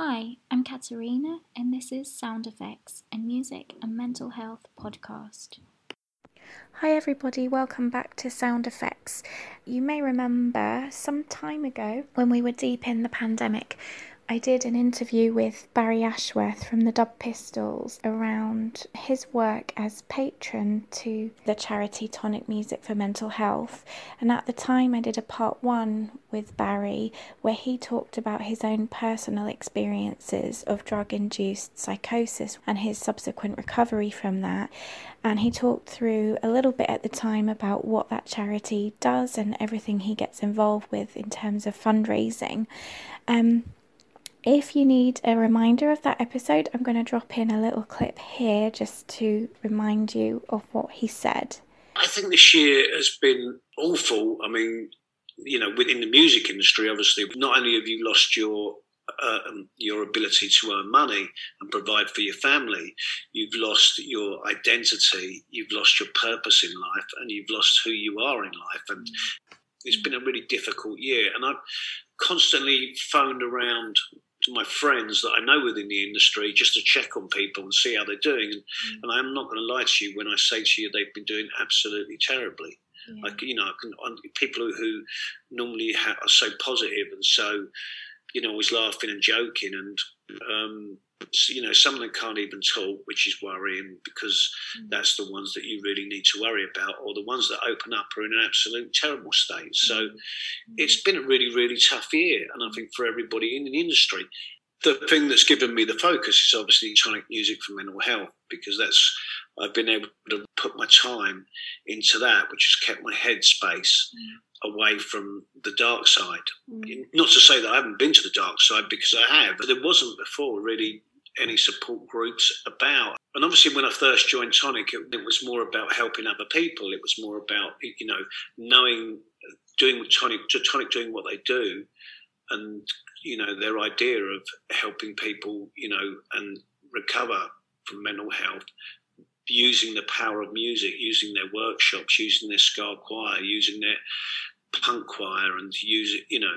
Hi, I'm Katerina, and this is Sound Affects, a music and mental health podcast. Hi, everybody, welcome back to Sound Affects. You may remember some time ago when we were deep in the pandemic, I did an interview with Barry Ashworth from the Dub Pistols around his work as patron to the charity Tonic Music for Mental Health. And at the time, I did a part one with Barry where he talked about his own personal experiences of drug induced psychosis and his subsequent recovery from that. And he talked through a little bit at the time about what that charity does and everything he gets involved with in terms of fundraising. Um, if you need a reminder of that episode, I'm going to drop in a little clip here just to remind you of what he said. I think this year has been awful. I mean, you know, within the music industry, obviously, not only have you lost your uh, um, your ability to earn money and provide for your family, you've lost your identity, you've lost your purpose in life, and you've lost who you are in life. And it's been a really difficult year. And I've constantly phoned around to my friends that I know within the industry just to check on people and see how they're doing. And, mm. and I'm not going to lie to you when I say to you they've been doing absolutely terribly. Yeah. Like you know, can, people who, who normally ha- are so positive and so you know always laughing and joking and um, you know, some of them can't even talk, which is worrying because mm. that's the ones that you really need to worry about, or the ones that open up are in an absolute terrible state. So mm. it's been a really, really tough year, and I think for everybody in the industry. The thing that's given me the focus is obviously tonic music for mental health because that's I've been able to put my time into that, which has kept my headspace mm. Away from the dark side. Mm. Not to say that I haven't been to the dark side because I have, but there wasn't before really any support groups about. And obviously, when I first joined Tonic, it, it, was more about helping other people. It was more about you know knowing, doing Tonic, Tonic doing what they do, and you know their idea of helping people, you know, and recover from mental health using the power of music, using their workshops, using their ska choir, using their punk choir, and use it, you know,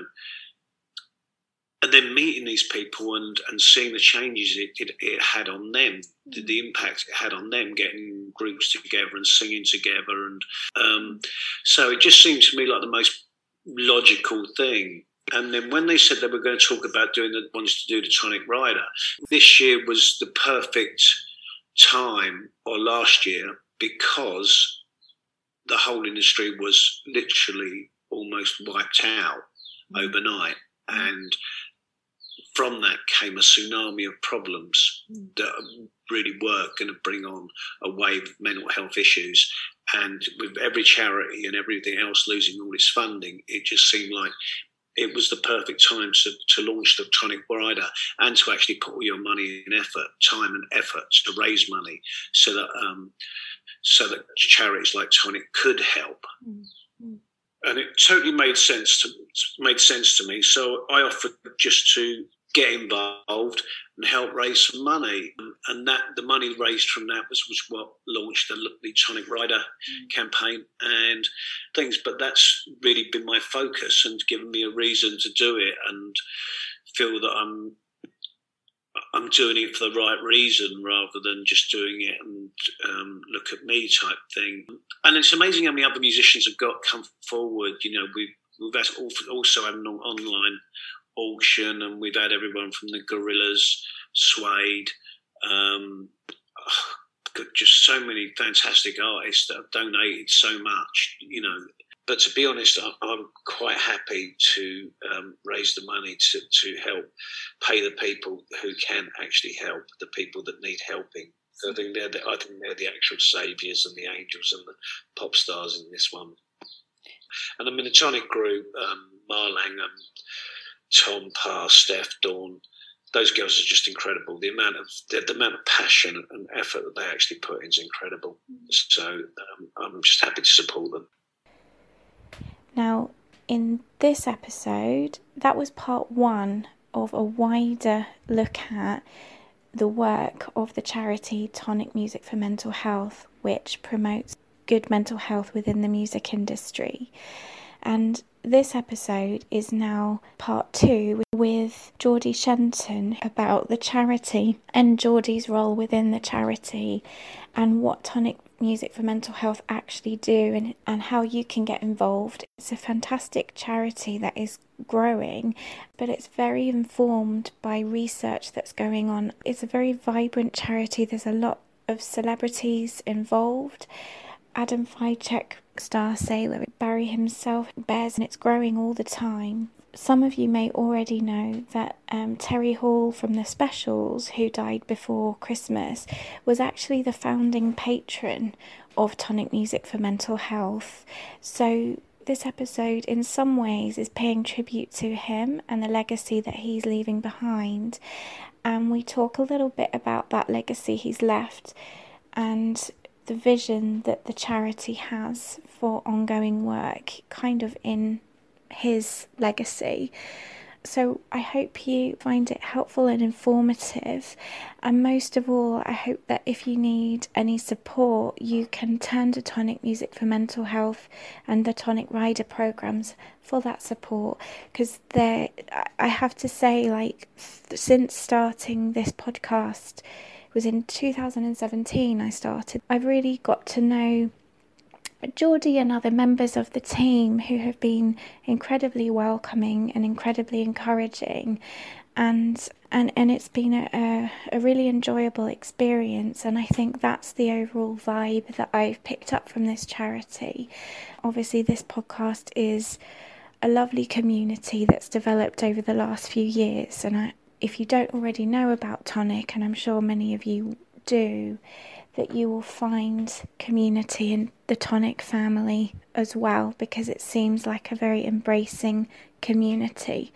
and then meeting these people and, and seeing the changes it, it, it had on them, the, the, impact it had on them, getting groups together and singing together. And um, so it just seemed to me like the most logical thing. And then when they said they were going to talk about doing the ones to do the Tonic Rider, this year was the perfect time, or last year, because the whole industry was literally almost wiped out overnight. And from that came a tsunami of problems mm. that really were going to bring on a wave of mental health issues. And with every charity and everything else losing all its funding, it just seemed like it was the perfect time to, to launch the Tonic Rider and to actually put all your money and effort, time and effort to raise money so that um, so that charities like Tonic could help. Mm-hmm. And it totally made sense to made sense to me. So I offered just to get involved and help raise some money. And that the money raised from that was, was what launched the, the Tonic Rider mm. campaign and things. But that's really been my focus and given me a reason to do it and feel that I'm I'm doing it for the right reason rather than just doing it and um, look at me type thing. And it's amazing how many other musicians have got come forward. You know, we've we've also had an online auction, and we've had everyone from the Gorillaz, Suede, um, just so many fantastic artists that have donated so much, you know. But to be honest, I'm quite happy to um, raise the money to, to help pay the people who can actually help, the people that need helping. I think they're the, I think they're the actual saviours and the angels and the pop stars in this one. And I mean, the Tonic group, um, Marlang, Tom, Parr, Steph, Dawn, those girls are just incredible. The amount of the, the, amount of passion and effort that they actually put in is incredible. So um, I'm just happy to support them. Now, in this episode, that was part one of a wider look at the work of the charity Tonic Music for Mental Health, which promotes good mental health within the music industry. And this episode is now part two with Jeordie Shenton about the charity and Jeordie's role within the charity and what Tonic Music for Mental Health actually do and, and how you can get involved. It's a fantastic charity that is growing, but it's very informed by research that's going on. It's a very vibrant charity, there's a lot of celebrities involved. Adam Ficek Starsailor. Barry himself bears and it's growing all the time. Some of you may already know that um, Terry Hall from the specials, who died before Christmas, was actually the founding patron of Tonic Music for Mental Health. So, this episode, in some ways, is paying tribute to him and the legacy that he's leaving behind. And we talk a little bit about that legacy he's left and the vision that the charity has for ongoing work, kind of in his legacy. So I hope you find it helpful and informative. And most of all, I hope that if you need any support, you can turn to Tonic Music for Mental Health and the Tonic Rider programs for that support. Because there, I have to say, like, since starting this podcast, was in 2017 I started. I've really got to know Jeordie and other members of the team who have been incredibly welcoming and incredibly encouraging and and and it's been a, a, really enjoyable experience and I think that's the overall vibe that I've picked up from this charity. Obviously this podcast is a lovely community that's developed over the last few years and I, if you don't already know about Tonic, and I'm sure many of you do, that you will find community in the Tonic family as well, because it seems like a very embracing community.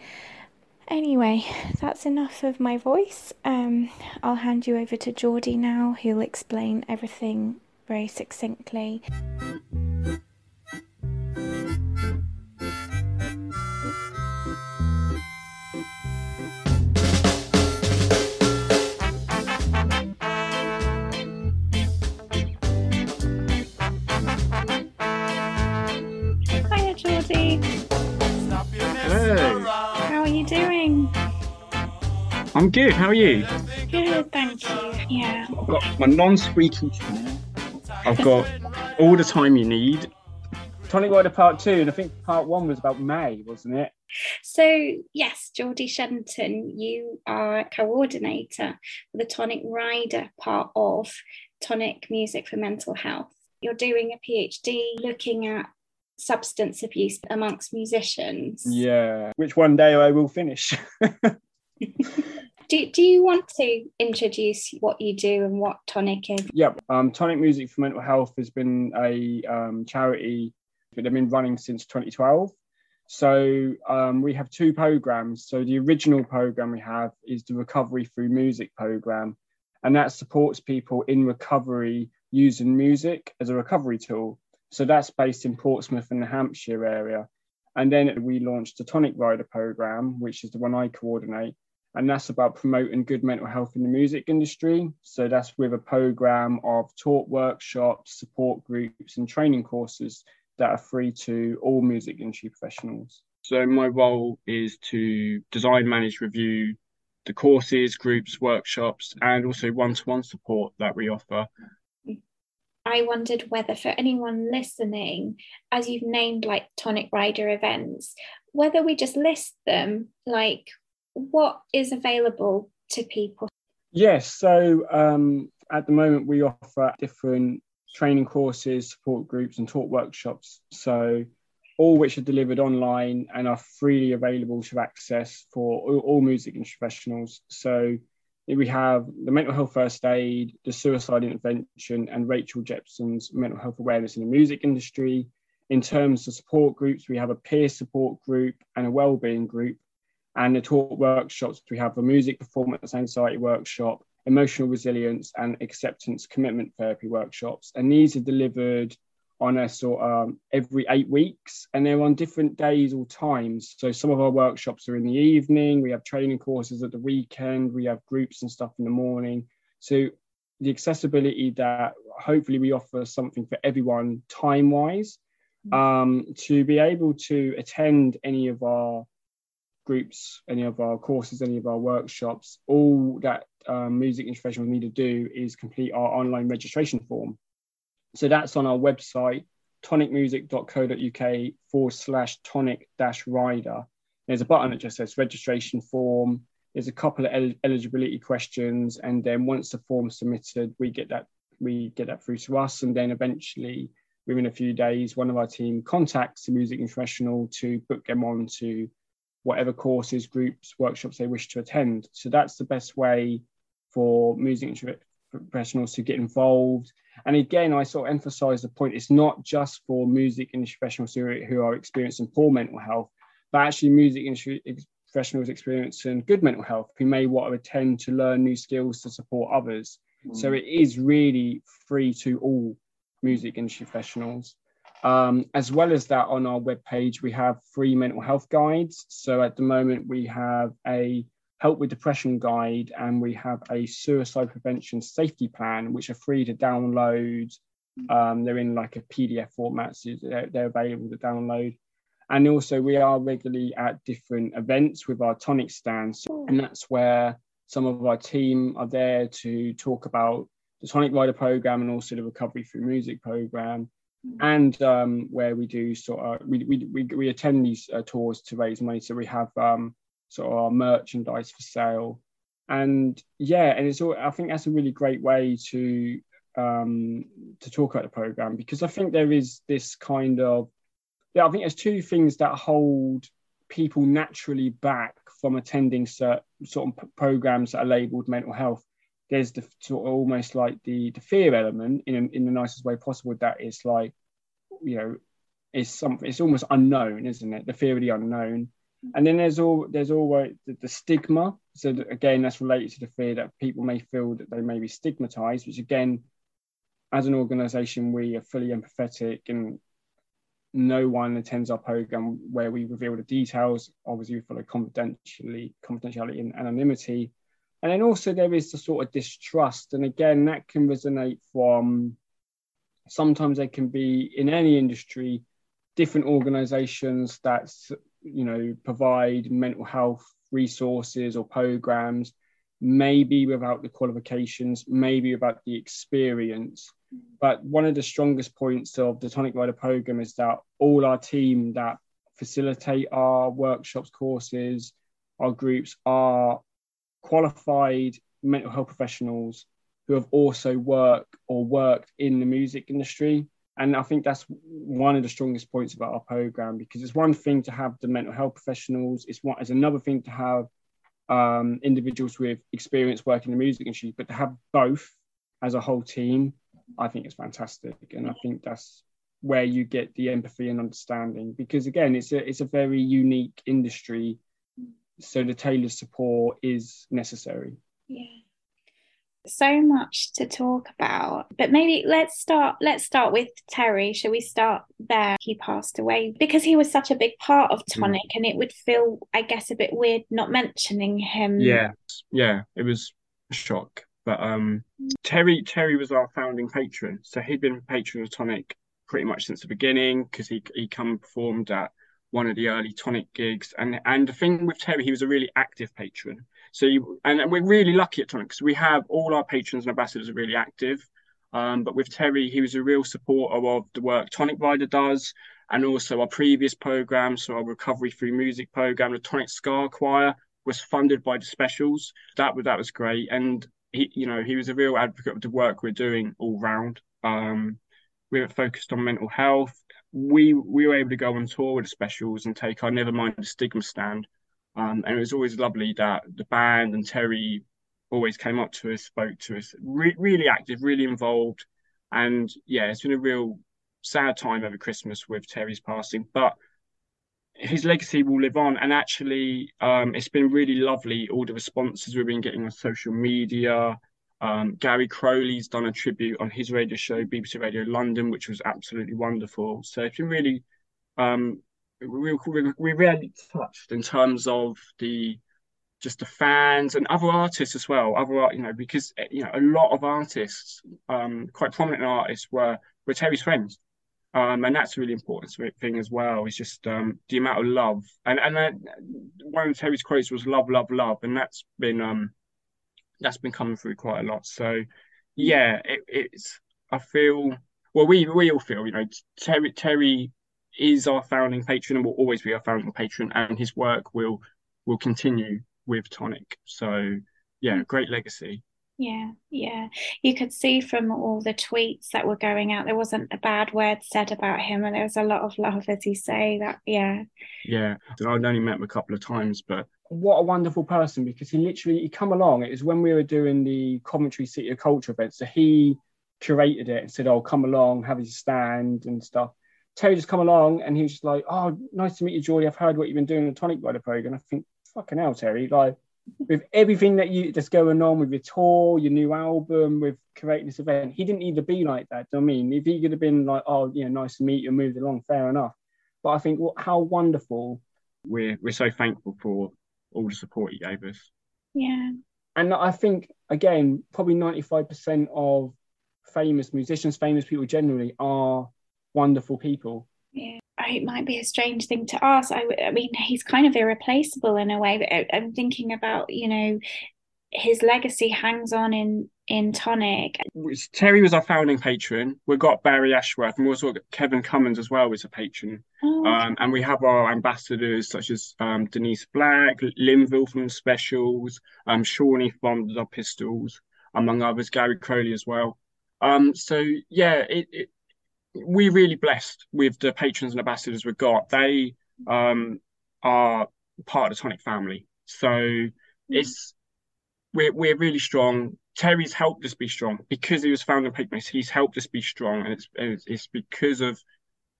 Anyway, that's enough of my voice. Um, I'll hand you over to Jeordie now, who'll explain everything very succinctly. I'm good. How are you? Good, thank you. Yeah. I've got my non-squeaky chair. I've got all the time you need. Tonic Rider Part Two, and I think Part One was about May, wasn't it? So yes, Jeordie Shenton, you are coordinator for the Tonic Rider part of Tonic Music for Mental Health. You're doing a PhD looking at substance abuse amongst musicians. Yeah, which one day I will finish. Do, do you want to introduce what you do and what Tonic is? Yep. Um, Tonic Music for Mental Health has been a um, charity that they've been running since 2012. So um, we have two programs. So the original program we have is the Recovery Through Music program, and that supports people in recovery using music as a recovery tool. So that's based in Portsmouth and the Hampshire area. And then we launched the Tonic Rider program, which is the one I coordinate, and that's about promoting good mental health in the music industry. So that's with a program of talk workshops, support groups, and training courses that are free to all music industry professionals. So my role is to design, manage, review the courses, groups, workshops, and also one-to-one support that we offer. I wondered whether for anyone listening, as you've named like Tonic Rider events, whether we just list them like what is available to people? Yes, so um, at the moment we offer different training courses, support groups, and talk workshops. So all which are delivered online and are freely available to access for all, all music professionals. So we have the mental health first aid, the suicide intervention, and Rachel Jepson's mental health awareness in the music industry. In terms of support groups, we have a peer support group and a wellbeing group, and the talk workshops, we have a music performance anxiety workshop, emotional resilience, and acceptance commitment therapy workshops. And these are delivered on a sort of um, every eight weeks and they're on different days or times. So some of our workshops are in the evening, we have training courses at the weekend, we have groups and stuff in the morning. So the accessibility that hopefully we offer something for everyone time wise mm. um, to be able to attend any of our groups, any of our courses, any of our workshops, all that um, music professionals need to do is complete our online registration form. So that's on our website, tonicmusic.co.uk forward slash tonic dash rider. There's a button that just says registration form. There's a couple of el- eligibility questions, and then once the form's submitted, we get that we get that through to us, and then eventually, within a few days, one of our team contacts the music professional to book them on to whatever courses, groups, workshops they wish to attend. So that's the best way for music professionals to get involved. And again, I sort of emphasize the point it's not just for music industry professionals who are, experiencing poor mental health, but actually music industry professionals experiencing good mental health who may want to attend to learn new skills to support others. Mm. So it is really free to all music industry professionals. Um, as well as that, on our webpage, we have free mental health guides. So at the moment, we have a help with depression guide and we have a suicide prevention safety plan, which are free to download. Um, they're in like a PDF format, so they're, they're available to download. And also, we are regularly at different events with our tonic stands, and that's where some of our team are there to talk about the Tonic Rider program and also the Recovery Through Music program. And um, where we do sort of we, we, we, we attend these uh, tours to raise money. So we have um, sort of our merchandise for sale. And yeah and it's all i think that's a really great way to um, to talk about the program because i think there is this kind of yeah i think there's two things that hold people naturally back from attending certain sort of programs that are labeled mental health. There's the sort of almost like the the fear element in in the nicest way possible that it's like you know is something it's almost unknown isn't it? The fear of the unknown and then there's all there's always the, the stigma so that, again that's related to the fear that people may feel that they may be stigmatized which again as an organization we are fully empathetic and no one attends our program where we reveal the details obviously we follow confidentially confidentiality and anonymity and then also there is the sort of distrust. And again, that can resonate from sometimes there can be in any industry different organizations that you know provide mental health resources or programs maybe without the qualifications maybe without the experience but one of the strongest points of the tonic rider program is that all our team that facilitate our workshops courses our groups are qualified mental health professionals who have also worked or worked in the music industry. And I think that's one of the strongest points about our program because it's one thing to have the mental health professionals, it's one it's another thing to have um, individuals with experience working in the music industry, but to have both as a whole team, I think it's fantastic. And I think that's where you get the empathy and understanding because again, it's a it's a very unique industry so the tailored support is necessary. Yeah. So much to talk about, but maybe let's start. Let's start with Terry. Shall we start there? He passed away because he was such a big part of mm. Tonic, mm. and it would feel, I guess, a bit weird not mentioning him. Yeah, yeah, it was a shock. But um, Terry, Terry was our founding patron, so he'd been patron of Tonic pretty much since the beginning because he he come and performed at one of the early tonic gigs. And and the thing with Terry, he was a really active patron. So you, and we're really lucky at Tonic because we have all our patrons and ambassadors are really active. Um, but with Terry, he was a real supporter of the work Tonic Rider does, and also our previous program. So our Recovery Through Music program, the Tonic Ska Choir, was funded by the specials. That was that was great, and he, you know, he was a real advocate of the work we're doing all round. Um, we were focused on mental health we we were able to go on tour with the specials and take our Nevermind the Stigma stand. Um, and it was always lovely that the band and Terry always came up to us, spoke to us, re- really active, really involved. And yeah, it's been a real sad time over Christmas with Terry's passing, but his legacy will live on. And actually, um, it's been really lovely, all the responses we've been getting on social media, um, Gary Crowley's done a tribute on his radio show, BBC Radio London, which was absolutely wonderful. So it's been really, um, we, we, we really touched in terms of the just the fans and other artists as well. Other you know, because you know a lot of artists, um, quite prominent artists, were were Terry's friends. Um, and that's a really important thing as well. Is just um, the amount of love, and and uh, one of Terry's quotes was "love, love, love," and that's been um, that's been coming through quite a lot. So, yeah, it, it's I feel well, we we all feel you know Terry Terry is our founding patron and will always be our founding patron, and his work will will continue with Tonic. So, yeah, great legacy. Yeah, yeah. You could see from all the tweets that were going out, there wasn't a bad word said about him, and there was a lot of love, as you say. That, yeah. Yeah, and I'd only met him a couple of times, but what a wonderful person because he literally he come along. It was when we were doing the Coventry City of Culture event, so he curated it and said, "Oh, come along, have your stand and stuff." Terry just come along and he was just like, "Oh, nice to meet you, Jeordie. I've heard what you've been doing in the Tonic Rider program." I think, "Fucking hell, Terry!" Like with everything that you that's going on with your tour, your new album, with creating this event, he didn't need to be like that. Do you know I mean? If he could have been like, oh, you know, nice to meet you, and moved along, fair enough. But I think what how wonderful. We're we're so thankful for all the support he gave us. Yeah. And I think again, probably ninety five percent of famous musicians, famous people generally are wonderful people. Yeah it might be a strange thing to ask. I, I mean, he's kind of irreplaceable in a way. But I'm thinking about, you know, his legacy hangs on in in Tonic. Terry was our founding patron. We've got Barry Ashworth, and we also got Kevin Cummins as well as a patron. Oh, okay. um, and we have our ambassadors such as um, Denise Black, Lynval from Specials, um, Shawnee from the Pistols, among others, Gary Crowley as well. Um, so yeah, it, it we're really blessed with the patrons and ambassadors we've got. They um, are part of the Tonic family, so mm. it's we're we're really strong. Terry's helped us be strong because he was founding patron. He's helped us be strong, and it's it's because of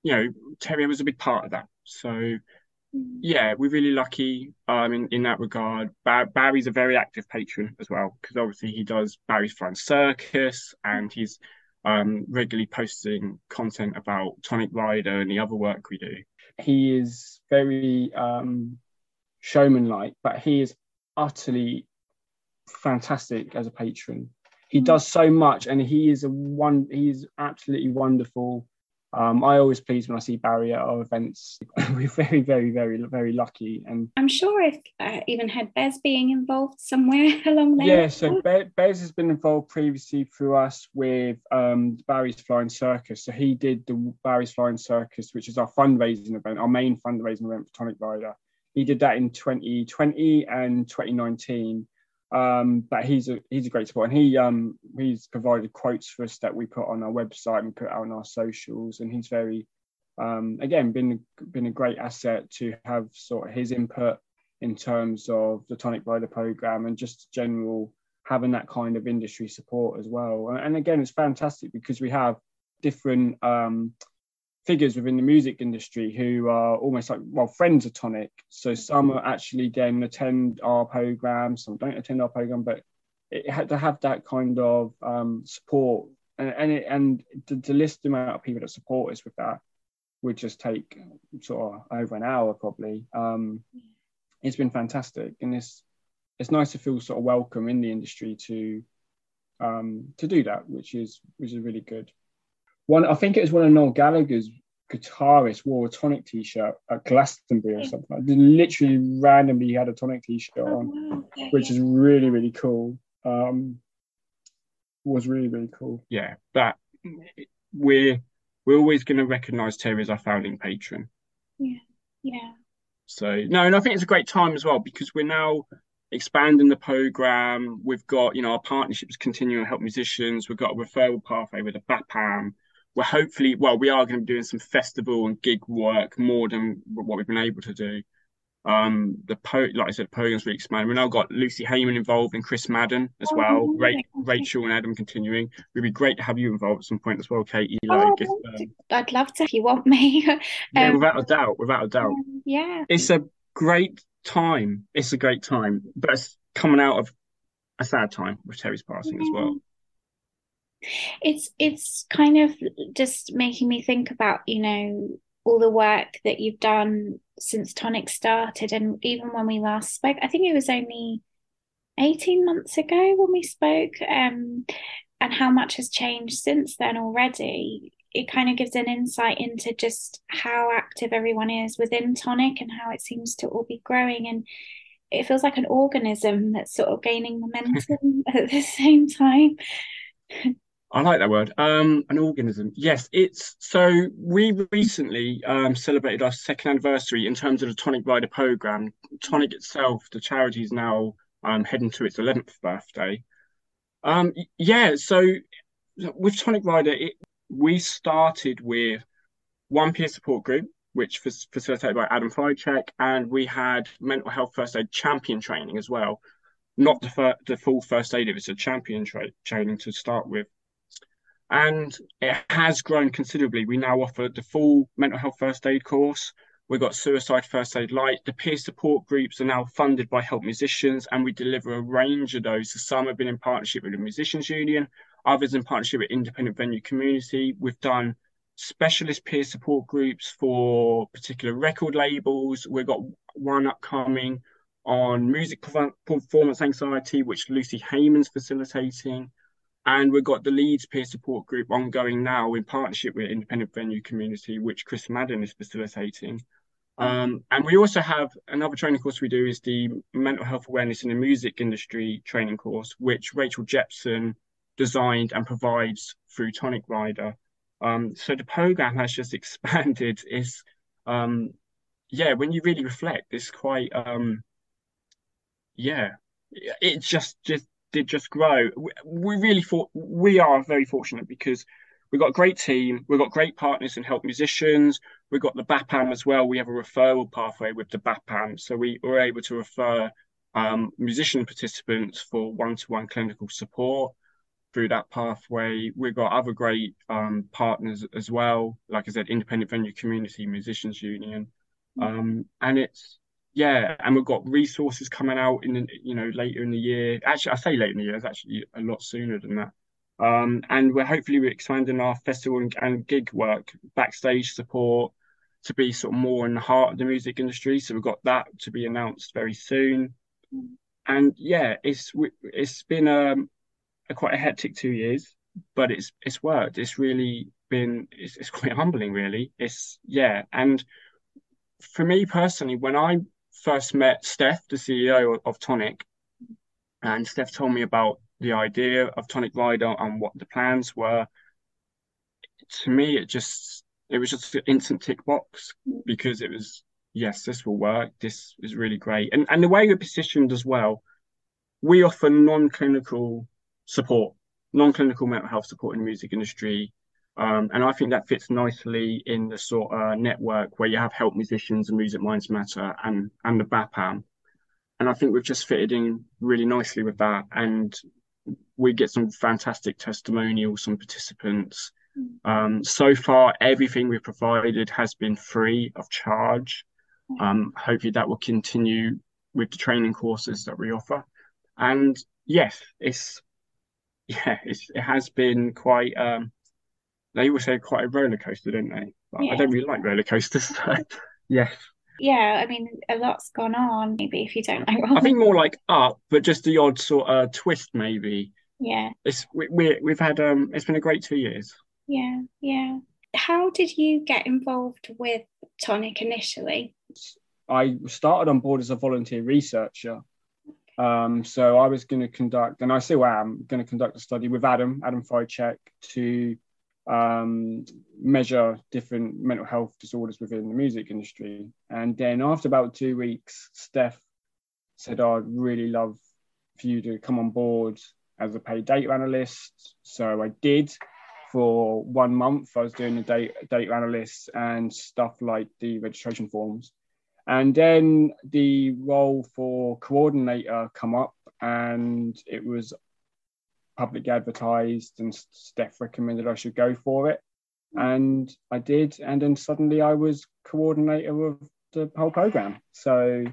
you know Terry was a big part of that. So mm. yeah, we're really lucky um, in, in that regard. Bar- Barry's a very active patron as well because obviously he does Barry's Flying Circus and he's um, regularly posting content about Tonic Rider and the other work we do. He is very um, showman-like, but he is utterly fantastic as a patron. He mm. does so much, and he is a one. He is absolutely wonderful um, I always pleased when I see Barry at our events. We're very, very, very, very lucky. And I'm sure I've uh, even had Bez being involved somewhere along there. Yeah, so Be- Bez has been involved previously through us with um, Barry's Flying Circus. So he did the Barry's Flying Circus, which is our fundraising event, our main fundraising event for Tonic Rider. He did that in 2020 and 2019. Um, but he's a he's a great support, and he um he's provided quotes for us that we put on our website and put out on our socials, and he's very um again been been a great asset to have sort of his input in terms of the Tonic Rider program and just general having that kind of industry support as well. And again, it's fantastic because we have different um, figures within the music industry who are almost like well friends of tonic. So some are actually then attend our program some don't attend our program but it had to have that kind of um, support. And and, it, and to, list the amount of people that support us with that would just take sort of over an hour probably. Um, it's been fantastic. And it's it's nice to feel sort of welcome in the industry to um, to do that which is which is really good one I think it was one of Noel Gallagher's guitarists wore a tonic t-shirt at Glastonbury or something. Like, literally randomly he had a tonic t-shirt oh, on, wow. which is really really cool. Um, was really really cool. Yeah, but we're we're always going to recognise Terry as our founding patron. Yeah, yeah. So no, and I think it's a great time as well because we're now expanding the program. We've got you know our partnerships continuing to help musicians. We've got a referral pathway with a BAPAM we're hopefully well we are going to be doing some festival and gig work more than what we've been able to do. Um the po like i said program's really expanded we've now got lucy heyman involved and chris madden as oh, well. Ra- rachel and adam continuing. It'd be great to have you involved at some point as well katie like oh, if, um, i'd love to if you want me. Um, yeah without a doubt without a doubt. yeah it's a great time. It's a great time. But it's coming out of a sad time with terry's passing as well it's it's kind of just making me think about you know all the work that you've done since tonic started and even when we last spoke i think it was only 18 months ago when we spoke um and how much has changed since then already it kind of gives an insight into just how active everyone is within Tonic and how it seems to all be growing. And it feels like an organism that's sort of gaining momentum at the same time. I like that word. Um, an organism. Yes, it's so we recently um, celebrated our second anniversary in terms of the Tonic Rider program. Tonic itself, the charity, is now um, heading to its eleventh birthday. Um, yeah, so with Tonic Rider, it, we started with one peer support group, which was facilitated by Adam Ficek, and we had mental health first aid champion training as well. Not the, fir- the full first aid, it was a champion tra- training to start with and it has grown considerably. We now offer the full mental health first aid course. We've got Suicide First Aid Lite. The peer support groups are now funded by Help Musicians, and we deliver a range of those. So some have been in partnership with the Musicians Union, others in partnership with Independent Venue Community. We've done specialist peer support groups for particular record labels. We've got one upcoming on music performance anxiety, which Lucy Heyman's facilitating. And we've got the Leeds peer support group ongoing now in partnership with Independent Venue Community, which Chris Madden is facilitating. Um, and we also have another training course we do is the mental health awareness in the music industry training course, which Rachel Jepson designed and provides through Tonic Rider. Um, so the program has just expanded. Is um, yeah, when you really reflect, it's quite um, yeah, it just just did just grow. We really thought we are very fortunate because we've got a great team, we've got great partners and help musicians, we've got the BAPAM as well. We have a referral pathway with the BAPAM, so we were able to refer um, musician participants for one-to-one clinical support through that pathway. We've got other great um, partners as well, like I said, Independent Venue Community Musicians Union, mm. um, and it's yeah, and we've got resources coming out in the, you know later in the year. Actually, I say later in the year. It's actually a lot sooner than that. Um, and we're hopefully we're expanding our festival and, and, gig work, backstage support to be sort of more in the heart of the music industry. So we've got that to be announced very soon. And yeah, it's it's been um, a quite a hectic two years, but it's it's worked. It's really been it's, it's quite humbling, really. It's yeah, and for me personally, when I first met Steph, the CEO of Tonic, and Steph told me about the idea of Tonic Rider and what the plans were. To me, it just it was just an instant tick box because it was yes, this will work. This is really great, and and the way we're positioned as well. We offer non-clinical support, non-clinical mental health support in the music industry um, and I think that fits nicely in the sort of network where you have help musicians and Music Minds Matter and and the BAPAM. And I think we've just fitted in really nicely with that. And we get some fantastic testimonials from participants. Um, so far, everything we've provided has been free of charge. Um, hopefully, that will continue with the training courses that we offer. And yes, it's yeah, it's, it has been quite um, they always say quite a roller coaster, don't they? But yeah. I don't really like roller coasters. So yes. Yeah, I mean, a lot's gone on. Maybe if you don't like roller. I think more like up, but just the odd sort of twist, maybe. Yeah. It's we, we we've had um. It's been a great two years. Yeah, yeah. How did you get involved with Tonic initially? I started on board as a volunteer researcher. Um, so I was going to conduct, and I still am going to conduct a study with Adam, Adam Ficek, to um, measure different mental health disorders within the music industry. And then after about two weeks, Steph said, I'd really love for you to come on board as a paid data analyst. So I did for one month. I was doing the data, data analyst and stuff like the registration forms. And then the role for coordinator come up and it was public advertised and Steph recommended I should go for it. And I did. And then suddenly I was coordinator of the whole program. So,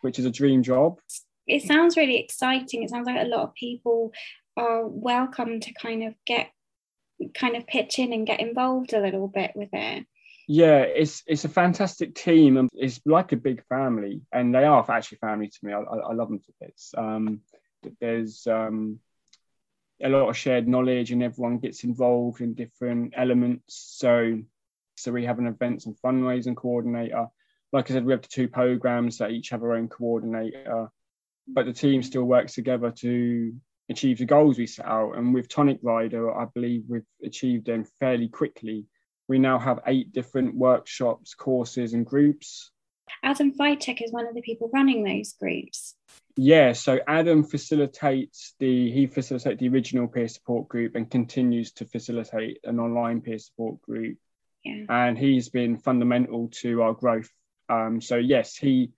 which is a dream job. It sounds really exciting. It sounds like a lot of people are welcome to kind of get, kind of pitch in and get involved a little bit with it. Yeah, it's it's a fantastic team and it's like a big family, and they are actually family to me. I, I, I love them to bits. Um, there's um, a lot of shared knowledge and everyone gets involved in different elements. So, so we have an events and fundraising coordinator. Like I said, we have the two programs that each have our own coordinator, but the team still works together to achieve the goals we set out. And with Tonic Rider, I believe we've achieved them fairly quickly. We now have eight different workshops, courses, and groups. Adam Ficek is one of the people running those groups. Yeah, so Adam facilitates the he facilitates the original peer support group and continues to facilitate an online peer support group. Yeah. And he's been fundamental to our growth. Um, so yes, he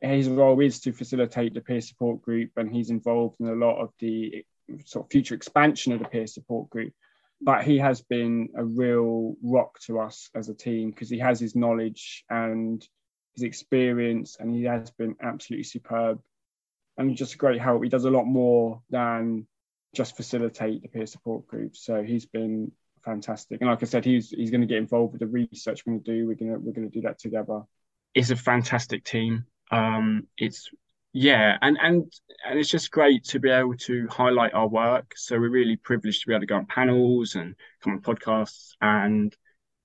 his role is to facilitate the peer support group, and he's involved in a lot of the sort of future expansion of the peer support group. But he has been a real rock to us as a team because he has his knowledge and his experience, and he has been absolutely superb and just a great help. He does a lot more than just facilitate the peer support group. So he's been fantastic. And like I said, he's he's going to get involved with the research we're going to do. We're going to we're going to do that together. It's a fantastic team. Um, it's yeah, and and and it's just great to be able to highlight our work. So we're really privileged to be able to go on panels and come on podcasts and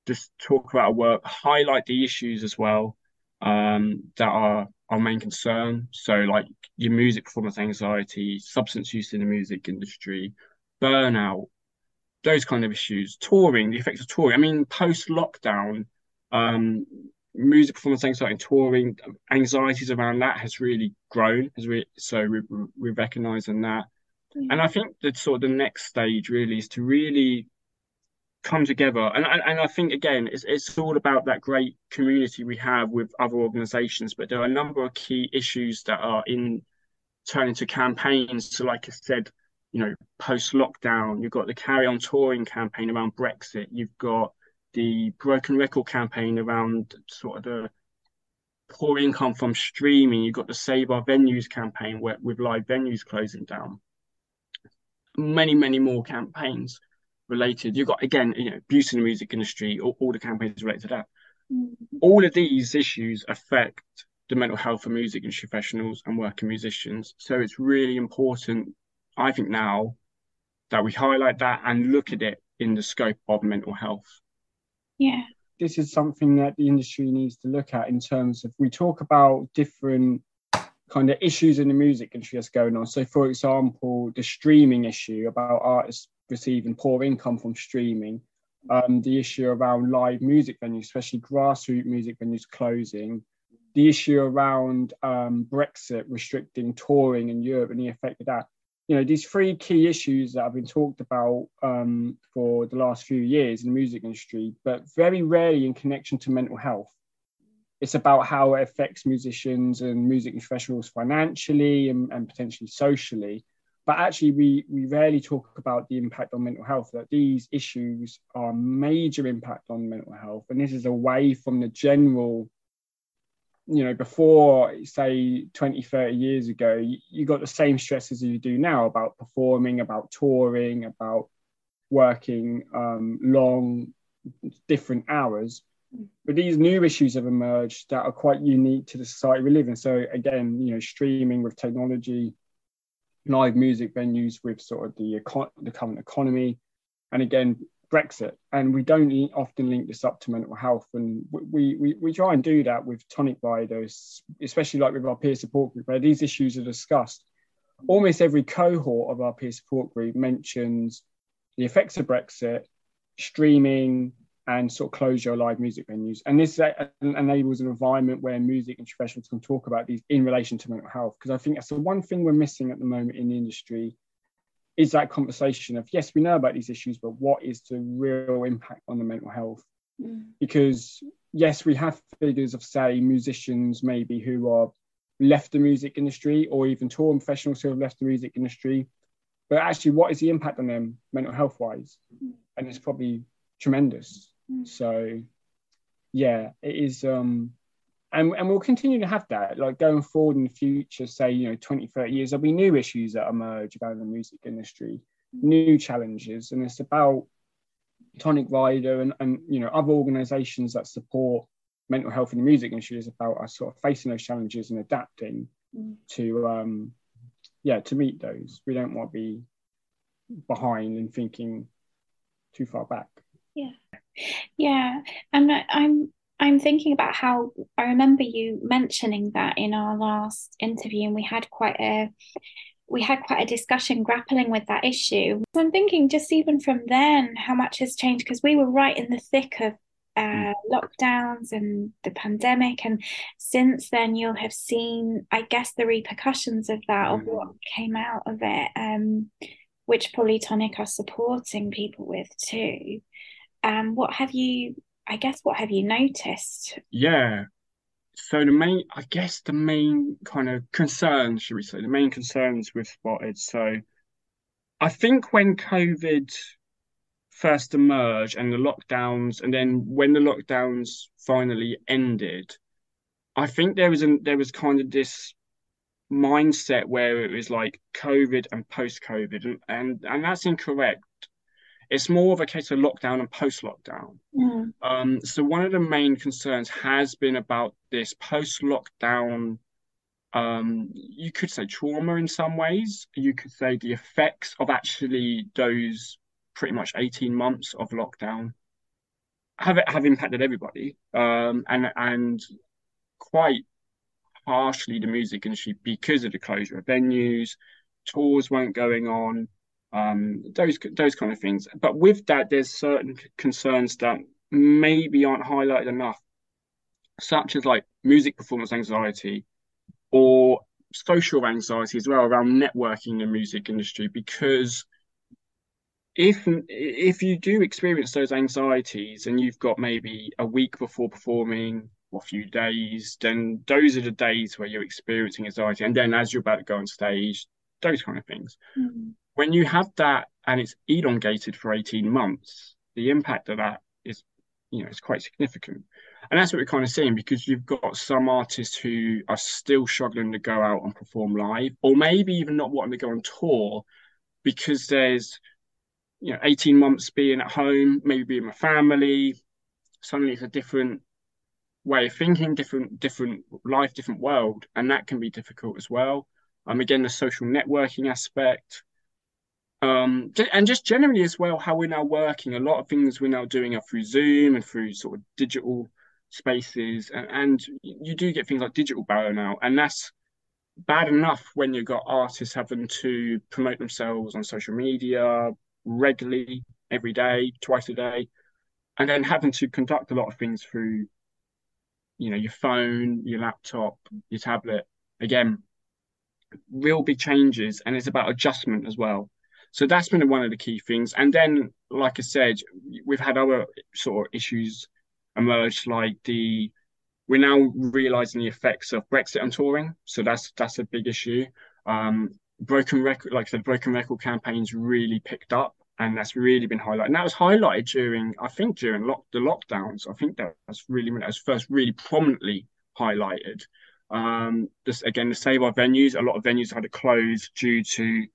just talk about our work, highlight the issues as well um, that are our main concern. So, like your music performance anxiety, substance use in the music industry, burnout, those kind of issues, touring, the effects of touring. I mean, post lockdown, um, music performance anxiety and touring, anxieties around that has really grown. Has really, so we, we're recognizing that. Mm-hmm. And I think that sort of the next stage really is to really come together. And, and, I think, again, it's, it's all about that great community we have with other organizations, but there are a number of key issues that are in turning to campaigns. So, like I said, you know, post lockdown, you've got the carry on touring campaign around Brexit, you've got the broken record campaign around sort of the poor income from streaming, you've got the Save Our Venues campaign where, with live venues closing down. Many, many more campaigns related. You've got again, you know, abuse in the music industry, all, all the campaigns related to that. Mm-hmm. All of these issues affect the mental health of music industry professionals and working musicians. So it's really important, I think, now that we highlight that and look at it in the scope of mental health. Yeah. This is something that the industry needs to look at in terms of we talk about different kind of issues in the music industry that's going on. So, for example, the streaming issue about artists receiving poor income from streaming, um, the issue around live music venues, especially grassroots music venues closing, the issue around um, Brexit restricting touring in Europe and the effect of that. You know, these three key issues that have been talked about um, for the last few years in the music industry, but very rarely in connection to mental health. It's about how it affects musicians and music professionals financially and, and potentially socially but actually we we rarely talk about the impact on mental health that these issues are major impact on mental health. And this is away from the general you know before say 20 30 years ago you, you got the same stresses as you do now about performing about touring about working um, long different hours. But these new issues have emerged that are quite unique to the society we live in. So again you know streaming with technology live music venues with sort of the, econ- the current economy, and again Brexit. And we don't often link this up to mental health, and we we, we try and do that with tonic riders, especially like with our peer support group, where these issues are discussed. Almost every cohort of our peer support group mentions the effects of Brexit, streaming, and sort of close your live music venues. And this enables an environment where music and professionals can talk about these in relation to mental health. Because I think that's the one thing we're missing at the moment in the industry is that conversation of yes, we know about these issues, but what is the real impact on the mental health? Mm. Because yes, we have figures of say musicians maybe who are left the music industry or even touring professionals who have left the music industry. But actually, what is the impact on them mental health wise? Mm. And it's probably tremendous. Mm. So yeah, it is um and, and we'll continue to have that like going forward in the future say you know 20 30 years there'll be new issues that emerge about the music industry mm. new challenges and it's about tonic rider and, and you know other organizations that support mental health in the music industry is about us sort of facing those challenges and adapting mm. to um yeah to meet those we don't want to be behind and thinking too far back. Yeah, yeah, and I'm I'm thinking about how I remember you mentioning that in our last interview, and we had quite a we had quite a discussion grappling with that issue. So I'm thinking just even from then, how much has changed because we were right in the thick of uh, lockdowns and the pandemic, and since then you'll have seen, I guess, the repercussions of that of what came out of it, um, which Polytonic are supporting people with too. Um, what have you? I guess what have you noticed? Yeah, so the main, I guess the main kind of concerns, should we say, the main concerns we've spotted. So I think when COVID first emerged and the lockdowns, and then when the lockdowns finally ended, I think there was an there was kind of this mindset where it was like COVID and post COVID, and, and and that's incorrect it's more of a case of lockdown and post lockdown. Mm. Um, so one of the main concerns has been about this post lockdown. Um, you could say trauma in some ways. You could say the effects of actually those pretty much 18 months of lockdown have have impacted everybody, um, and and quite harshly the music industry because of the closure of venues, tours weren't going on, um, those those kind of things. But with that, there's certain concerns that maybe aren't highlighted enough, such as like music performance anxiety or social anxiety as well around networking in the music industry. Because if if you do experience those anxieties and you've got maybe a week before performing or a few days then those are the days where you're experiencing anxiety. And then as you're about to go on stage those kind of things. Mm-hmm when you have that and it's elongated for 18 months, the impact of that is, you know, it's quite significant. And that's what we're kind of seeing because you've got some artists who are still struggling to go out and perform live, or maybe even not wanting to go on tour because there's, you know, 18 months being at home, maybe being with family. Suddenly it's a different way of thinking, different, different life, different world. And that can be difficult as well. Um, again, the social networking aspect, um, and just generally as well, how we're now working. A lot of things we're now doing are through Zoom and through sort of digital spaces, and, and you do get things like digital burnout, and that's bad enough when you've got artists having to promote themselves on social media regularly, every day, twice a day, and then having to conduct a lot of things through, you know, your phone, your laptop, your tablet. Again, real big changes, and it's about adjustment as well. So that's been one of the key things. And then, like I said, we've had other sort of issues emerge, like the we're now realizing the effects of Brexit on touring. So that's that's a big issue. Um, broken record, like I said, broken record campaigns really picked up, and that's really been highlighted. And that was highlighted during, I think, during lock, the lockdowns. I think that was really that was first really prominently highlighted. Um, this again, the save our venues. A lot of venues had to close due to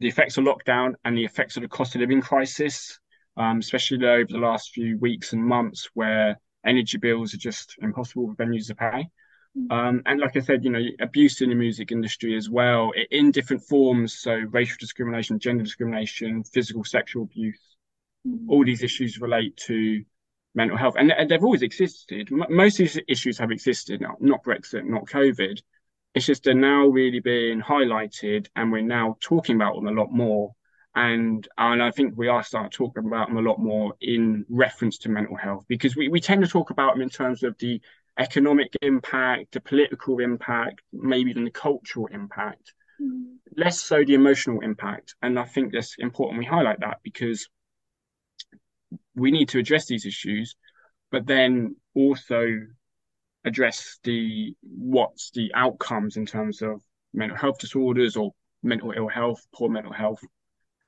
the effects of lockdown and the effects of the cost of living crisis, um, especially over the last few weeks and months where energy bills are just impossible for venues to pay. Mm. Um, and like I said, you know, abuse in the music industry as well, in different forms. So racial discrimination, gender discrimination, physical, sexual abuse. Mm. All these issues relate to mental health, and, and they've always existed. Most of these issues have existed, not, not Brexit, not COVID, it's just they're now really being highlighted and we're now talking about them a lot more. And, and I think we are starting talking about them a lot more in reference to mental health because we, we tend to talk about them in terms of the economic impact, the political impact, maybe even the cultural impact, mm. less so the emotional impact. And I think that's important we highlight that because we need to address these issues, but then also address the what's the outcomes in terms of mental health disorders or mental ill health, poor mental health,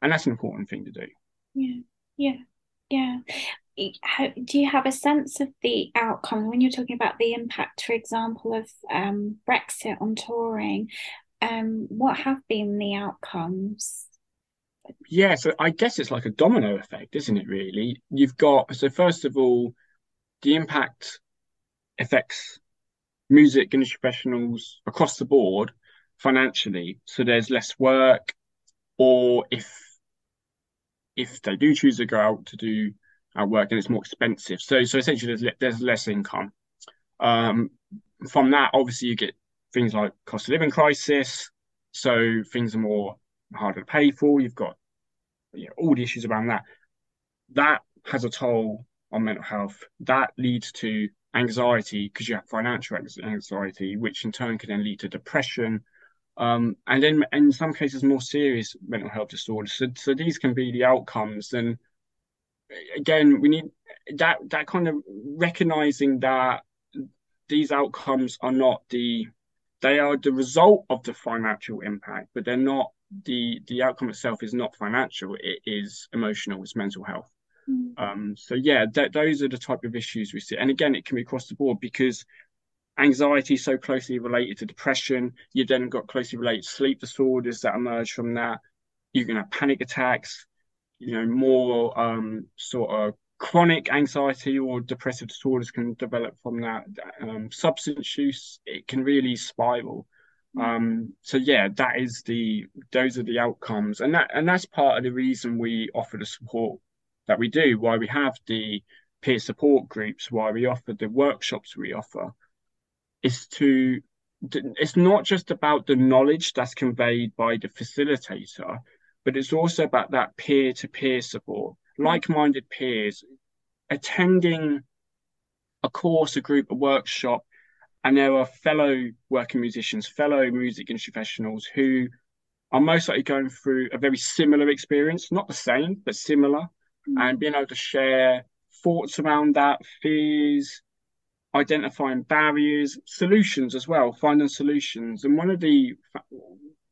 and that's an important thing to do. Yeah, yeah, yeah. How, do you have a sense of the outcome when you're talking about the impact, for example, of um, Brexit on touring? Um, what have been the outcomes? Yeah, so I guess it's like a domino effect, isn't it? Really, you've got so first of all, the impact affects music industry professionals across the board financially. So there's less work, or if if they do choose to go out to do our work, and it's more expensive. So so essentially, there's there's less income. Um, from that, obviously, you get things like cost of living crisis. So things are more harder to pay for. You've got you know, all the issues around that. That has a toll on mental health. That leads to anxiety because you have financial anxiety, which in turn can then lead to depression, um, and then in some cases more serious mental health disorders. So, so these can be the outcomes. And again, we need that that kind of recognizing that these outcomes are not the they are the result of the financial impact, but they're not the the outcome itself is not financial. It is emotional. It's mental health. Mm. Um, so yeah, th- those are the type of issues we see. And again, it can be across the board because anxiety is so closely related to depression. You've then got closely related sleep disorders that emerge from that. You can have panic attacks. You know, more um, sort of chronic anxiety or depressive disorders can develop from that. Um, substance use it can really spiral. Mm. Um, so yeah, that is the those are the outcomes, and that and that's part of the reason we offer the support that we do, why we have the peer support groups, why we offer the workshops we offer, is to it's not just about the knowledge that's conveyed by the facilitator, but it's also about that peer-to-peer support, like-minded peers attending a course, a group, a workshop, and there are fellow working musicians, fellow music industry professionals who are most likely going through a very similar experience, not the same, but similar mm. and being able to share thoughts around that, fears, identifying barriers, solutions as well, finding solutions. And one of the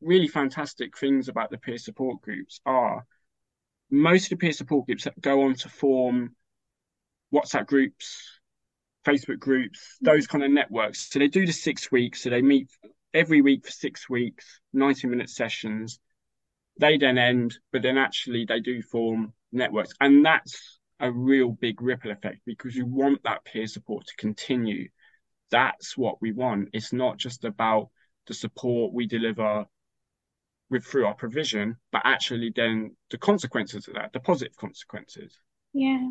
really fantastic things about the peer support groups are most of the peer support groups that go on to form WhatsApp groups, Facebook groups, those kind of networks. So they do the six weeks. So they meet every week for six weeks, 90 minute sessions. They then end, but then actually they do form networks. And that's a real big ripple effect because you want that peer support to continue. That's what we want. It's not just about the support we deliver with through our provision, but actually then the consequences of that, the positive consequences. Yeah.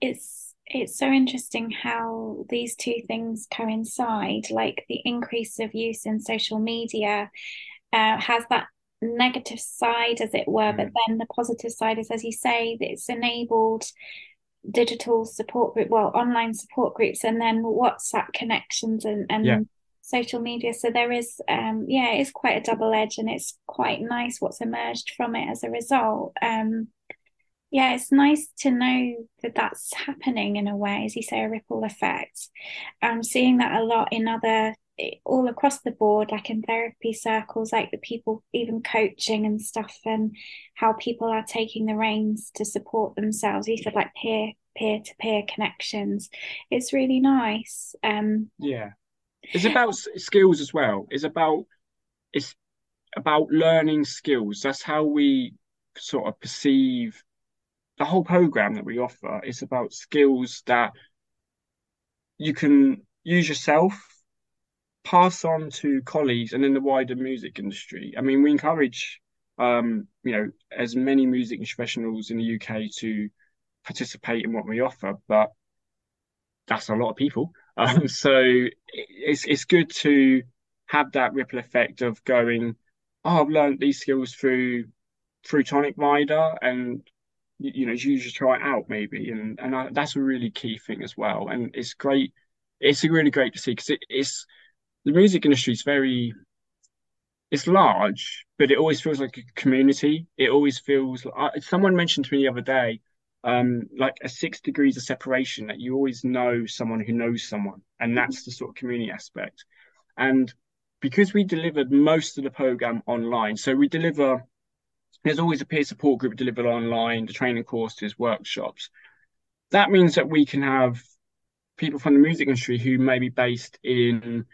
It's it's so interesting how these two things coincide, like the increase of use in social media uh, has that negative side, as it were, mm. but then the positive side is, as you say, that it's enabled digital support group, well, online support groups, and then WhatsApp connections and, and yeah. social media. So there is, um, yeah, it's quite a double edge, and it's quite nice what's emerged from it as a result. Um, yeah, it's nice to know that that's happening in a way, as you say, a ripple effect. I'm seeing that a lot in other all across the board, like in therapy circles, like the people even coaching and stuff, and how people are taking the reins to support themselves. You said like peer peer to peer connections. It's really nice. Um, yeah, it's about skills as well. It's about it's about learning skills. That's how we sort of perceive the whole program that we offer. It's about skills that you can use yourself pass on to colleagues and in the wider music industry? I mean, we encourage, um, you know, as many music professionals in the UK to participate in what we offer, but that's a lot of people. Um, so it's it's good to have that ripple effect of going, oh, I've learned these skills through through Tonic Rider, and you know, you just try it out maybe, and and I, that's a really key thing as well. And it's great. It's really great to see because it, it's the music industry is very it's large, but it always feels like a community. It always feels like someone mentioned to me the other day, um, like a six degrees of separation that you always know someone who knows someone, and that's the sort of community aspect. And because we delivered most of the program online, so we deliver. There's always a peer support group delivered online, the training courses, workshops. That means that we can have people from the music industry who may be based in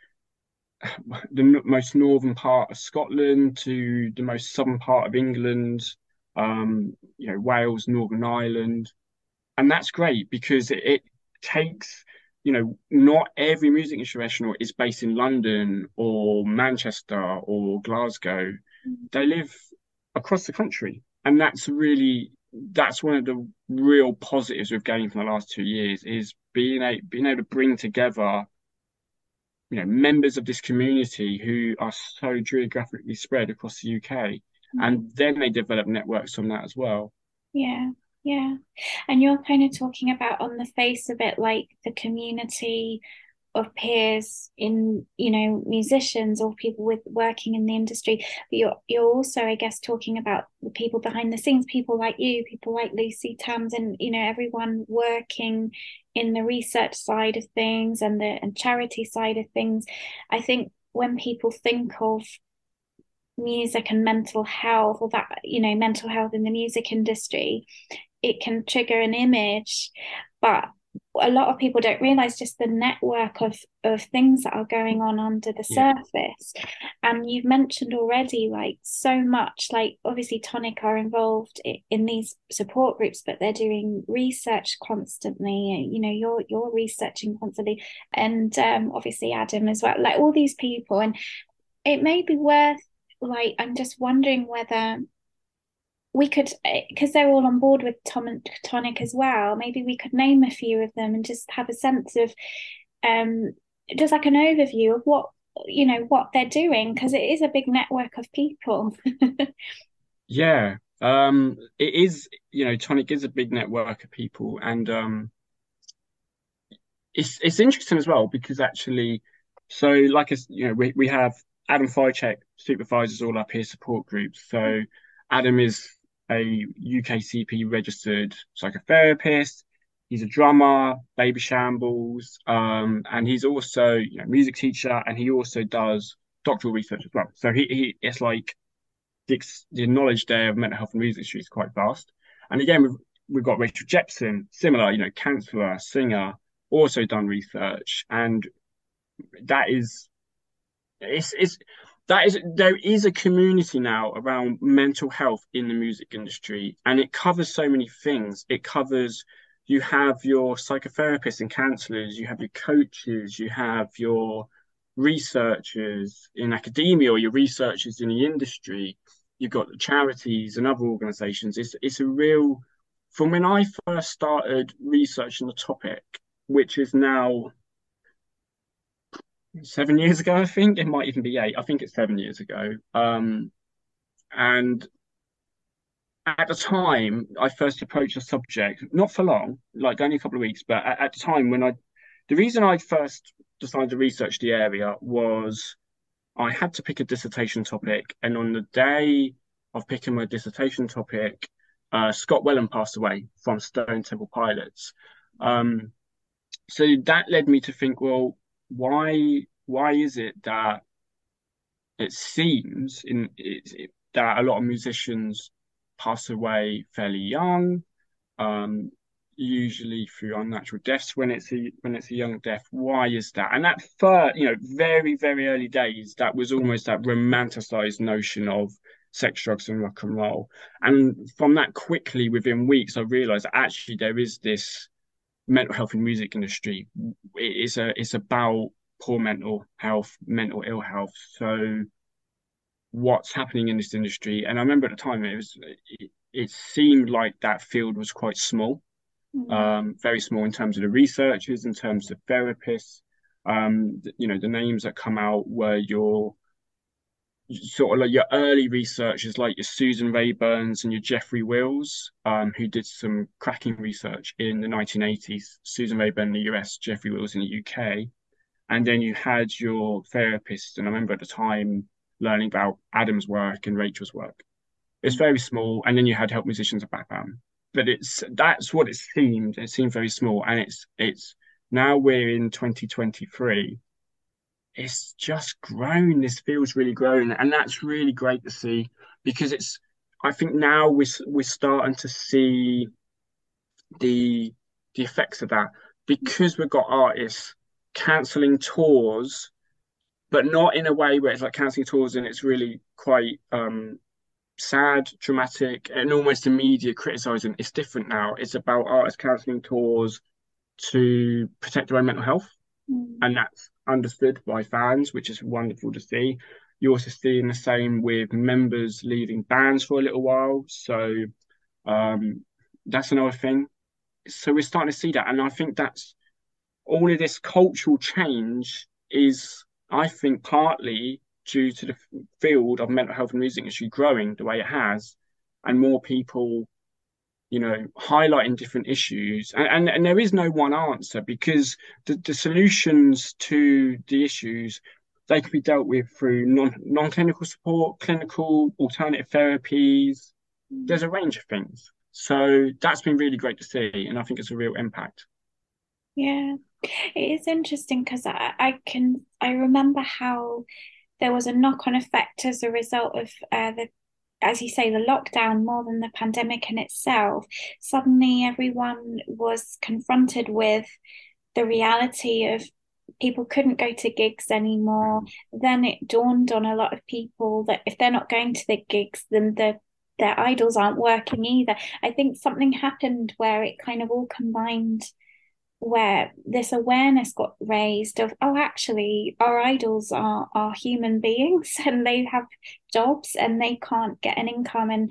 the most northern part of Scotland to the most southern part of England, um, you know, Wales, Northern Ireland. And that's great because it, it takes, you know, not every music professional is based in London or Manchester or Glasgow. Mm-hmm. They live across the country. And that's really that's one of the real positives we've gained from the last two years is being a, being able to bring together you know members of this community who are so geographically spread across the UK mm-hmm. and then they develop networks from that as well. Yeah yeah. And you're kind of talking about on the face of it like the community of peers in you know musicians or people with working in the industry. But you're you're also i guess talking about the people behind the scenes people like you people like lucy tams and you know everyone working in the research side of things and the and charity side of things. I think when people think of music and mental health or that you know mental health in the music industry it can trigger an image but a lot of people don't realize just the network of of things that are going on under the yeah. surface. And you've mentioned already like so much like obviously tonic are involved in these support groups but they're doing research constantly you know you're you're researching constantly. And um obviously adam as well like all these people. And it may be worth like i'm just wondering whether we could because eh, they're all on board with Tom and Tonic as well. Maybe we could name a few of them and just have a sense of um just like an overview of what you know what they're doing because it is a big network of people. yeah, um, it is. You know, Tonic is a big network of people, and um, it's it's interesting as well because actually, so like as you know, we we have Adam Ficek supervises all our peer support groups. So Adam is a UKCP registered psychotherapist. He's a drummer, Babyshambles, um, and he's also you know music teacher, and he also does doctoral research as well. So he, he it's like the, the knowledge there of mental health and music industry is quite vast. And again, we've we've got Rachel Jepson, similar, you know, counselor, singer, also done research, and that is it's it's that is there is a community now around mental health in the music industry and it covers so many things. It covers you have your psychotherapists and counselors you have your coaches you have your researchers in academia or your researchers in the industry. You've got the charities and other organizations. It's it's a real from when i first started researching the topic which is now seven years ago, I think it might even be eight. I think it's seven years ago. Um, and at the time, I first approached the subject, not for long, like only a couple of weeks, but at, at the time when I, the reason I first decided to research the area was I had to pick a dissertation topic, and on the day of picking my dissertation topic, uh, Scott Weiland passed away from Stone Temple Pilots. Um, so that led me to think, well, why why is it that it seems in it, it, that a lot of musicians pass away fairly young, um, usually through unnatural deaths when it's a when it's a young death. Why is that? And that first, you know, very very early days, that was almost that romanticized notion of sex, drugs, and rock and roll. And from that, quickly within weeks, I realized actually there is this mental health in music industry. It is a it's about poor mental health, mental ill health. So what's happening in this industry? And I remember at the time it was it, it seemed like that field was quite small, mm-hmm. um, very small in terms of the researchers, in terms of therapists. Um, you know, the names that come out were your sort of like your early researchers like your Susan Raeburns and your Geoffrey Wills, um, who did some cracking research in the 1980s. Susan Raeburn in the US, Geoffrey Wills in the UK. And then you had your therapists. And I remember at the time learning about Adam's work and Rachel's work. It's very small. And then you had help musicians at background. But it's that's what it seemed. It seemed very small. And it's it's now we're in 2023 it's just grown. This feels really grown, and that's really great to see because it's. I think now we're we're starting to see the the effects of that because we've got artists cancelling tours, but not in a way where it's like cancelling tours and it's really quite um, sad, dramatic, and almost immediate criticizing. It's different now. It's about artists cancelling tours to protect their own mental health, mm. and that's understood by fans, which is wonderful to see. You're also seeing the same with members leaving bands for a little while. So Um, that's another thing. So we're starting to see that, and I think that's all of this cultural change is, I think, partly due to the field of mental health and music industry growing the way it has, and more people, you know, highlighting different issues. And and, and there is no one answer because the, the solutions to the issues they can be dealt with through non non clinical support, clinical alternative therapies. There's a range of things. So that's been really great to see, and I think it's a real impact. Yeah, it is interesting because I, I can I remember how there was a knock on effect as a result of uh, the as you say, the lockdown more than the pandemic in itself, suddenly everyone was confronted with the reality of people couldn't go to gigs anymore. Then it dawned on a lot of people that if they're not going to the gigs, then the their idols aren't working either. I think something happened where it kind of all combined where this awareness got raised of oh actually our idols are are human beings and they have jobs and they can't get an income and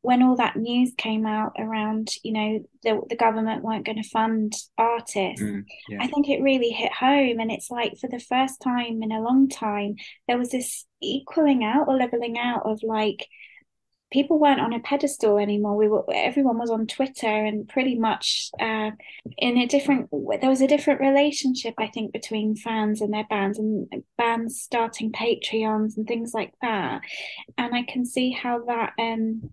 when all that news came out around you know the, the government weren't going to fund artists mm, yeah. i think it really hit home and it's like for the first time in a long time there was this equaling out or leveling out of like people weren't on a pedestal anymore. We were everyone was on Twitter and pretty much uh, in a different. There was a different relationship, I think, between fans and their bands, and bands starting Patreons and things like that. And I can see how that um,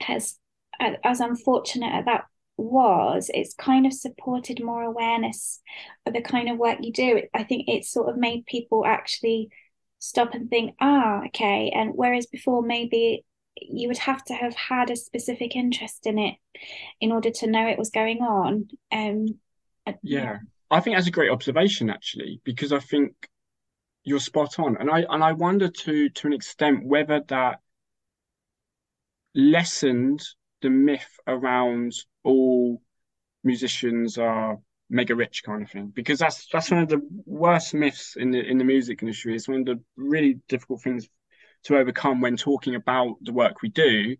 has, as unfortunate as that was, it's kind of supported more awareness of the kind of work you do. I think it's sort of made people actually stop and think, ah, okay. And whereas before maybe you would have to have had a specific interest in it in order to know it was going on. Um, yeah. I think that's a great observation actually, because I think you're spot on, and I and I wonder to to an extent whether that lessened the myth around all musicians are mega rich kind of thing because that's that's one of the worst myths in the in the music industry it's one of the really difficult things to overcome when talking about the work we do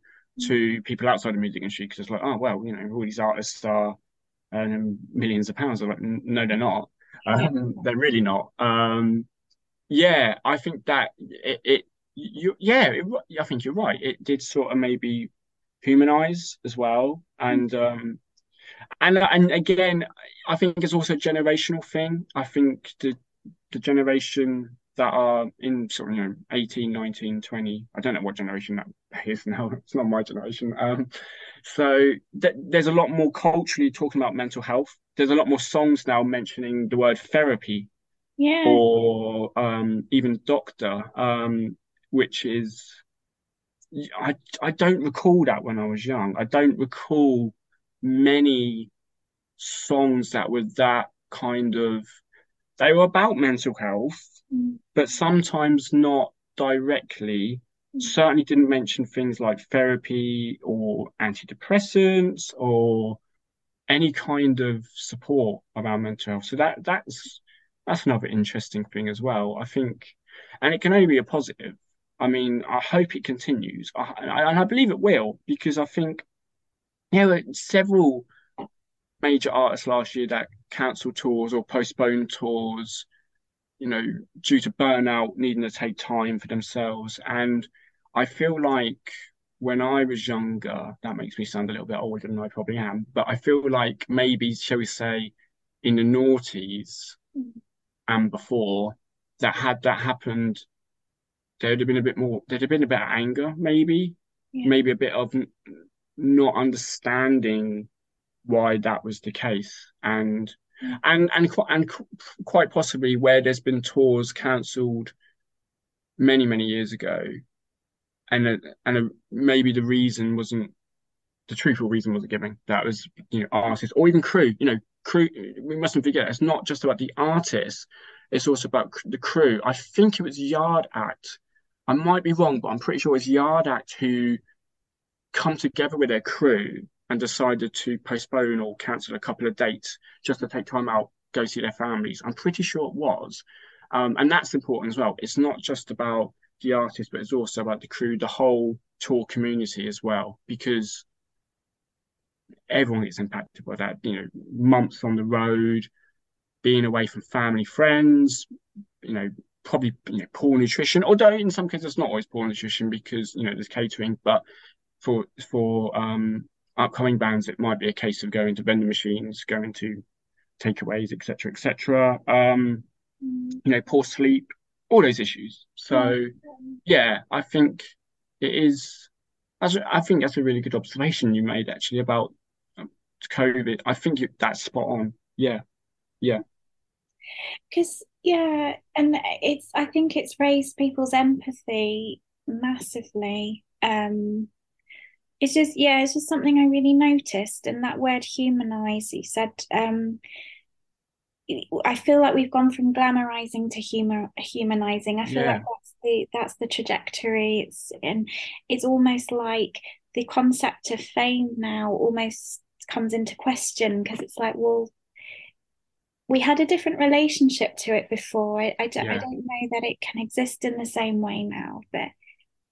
to people outside the music industry because it's like, oh well, you know, all these artists are earning millions of pounds. I'm like, no, they're not. Um, they're really not. Um, yeah, I think that it, it you, yeah, it, I think you're right. It did sort of maybe humanize as well, and um, and and again, I think it's also a generational thing. I think the the generation that are in sort of you know 18 19 20 i don't know what generation that is now it's not my generation um, so th- there's a lot more culturally talking about mental health. There's a lot more songs now mentioning the word therapy yeah. or um, even doctor um, which is I, I don't recall that when i was young. I don't recall many songs that were that kind of they were about mental health but sometimes not directly. Mm. Certainly didn't mention things like therapy or antidepressants or any kind of support around mental health. So that that's that's another interesting thing as well. I think, and it can only be a positive. I mean, I hope it continues, I, and I believe it will because I think there were several major artists last year that cancelled tours or postponed tours you know, due to burnout, needing to take time for themselves. And I feel like when I was younger, that makes me sound a little bit older than I probably am, but I feel like maybe, shall we say, in the noughties mm-hmm. and before, that had that happened, there'd have been a bit more, there'd have been a bit of anger, maybe, yeah. maybe a bit of not understanding why that was the case. And and and and quite possibly where there's been tours cancelled many many years ago, and a, and a, maybe the reason wasn't the truthful reason wasn't given. That was you know artists or even crew. You know crew. We mustn't forget it's not just about the artists. It's also about the crew. I think it was Yard Act. I might be wrong, but I'm pretty sure it's Yard Act who come together with their crew and decided to postpone or cancel a couple of dates just to take time out, go see their families. I'm pretty sure it was. Um, and that's important as well. It's not just about the artist, but it's also about the crew, the whole tour community as well, because everyone gets impacted by that. You know, months on the road, being away from family, friends, you know, probably you know poor nutrition. Although in some cases it's not always poor nutrition because you know there's catering, but for for um, upcoming bands it might be a case of going to vending machines, going to takeaways, etc., etc. Um, you know, poor sleep, all those issues. So mm. yeah, I think it is. I think that's a really good observation you made actually about um, COVID. I think that's spot on. Yeah, yeah. Because yeah, and it's I think it's raised people's empathy massively. Um, it's just yeah, it's just something I really noticed, and that word humanize. You said um, I feel like we've gone from glamorizing to humor humanizing. I feel yeah. like that's the that's the trajectory. It's and it's almost like the concept of fame now almost comes into question because it's like, well, we had a different relationship to it before. I, I, don't, yeah. I don't know that it can exist in the same way now, but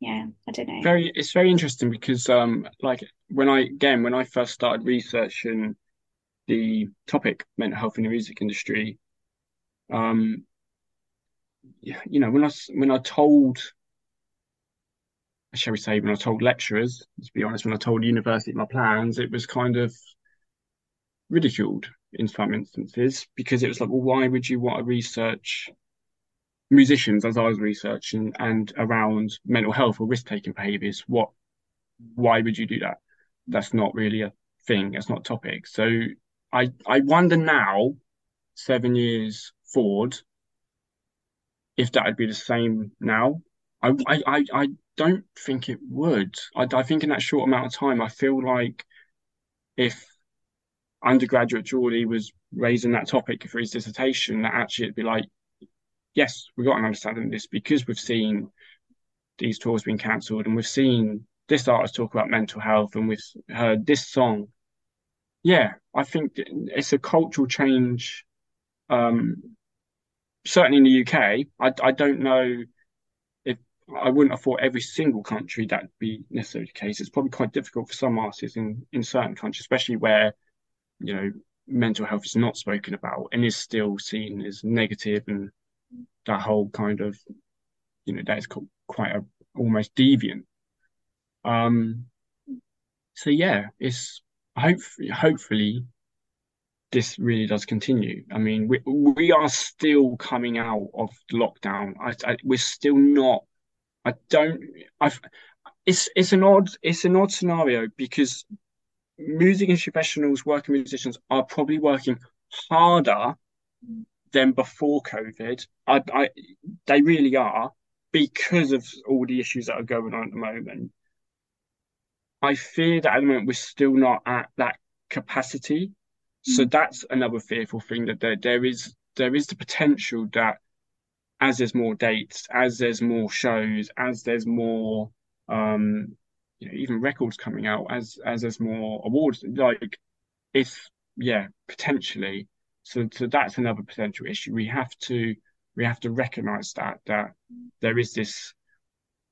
yeah, I don't know. Very, it's very interesting because, um, like when I again when I first started researching the topic mental health in the music industry, um, you know, when I when I told, shall we say, when I told lecturers, to be honest, when I told university my plans, it was kind of ridiculed in some instances because it was like, well, why would you want to research musicians as I was researching and around mental health or risk taking behaviors? What, why would you do that? That's not really a thing. That's not a topic. So I I wonder now, seven years forward, if that would be the same now. I I I, don't think it would. I, I think in that short amount of time, I feel like if undergraduate Jeordie was raising that topic for his dissertation, that actually it'd be like, yes, we've got an understanding of this because we've seen these tours being cancelled and we've seen this artist talk about mental health and we've heard this song yeah, I think it's a cultural change. Um, certainly in the UK, I, I don't know if I wouldn't have thought every single country that'd be necessarily the case. It's probably quite difficult for some artists in, in certain countries, especially where, you know, mental health is not spoken about and is still seen as negative and that whole kind of, you know, that is quite a almost deviant. Um, so yeah, it's hopefully, hopefully this really does continue. I mean, we we are still coming out of lockdown. I, I we're still not. I don't. I've. It's it's an odd it's an odd scenario because music industry professionals, working musicians are probably working harder than before COVID. I, I they really are because of all the issues that are going on at the moment. I fear that at the moment we're still not at that capacity. So mm. that's another fearful thing that there there is there is the potential that as there's more dates, as there's more shows, as there's more um you know even records coming out, as as there's more awards, like if yeah, potentially. So so that's another potential issue. We have to we have to recognize that that there is this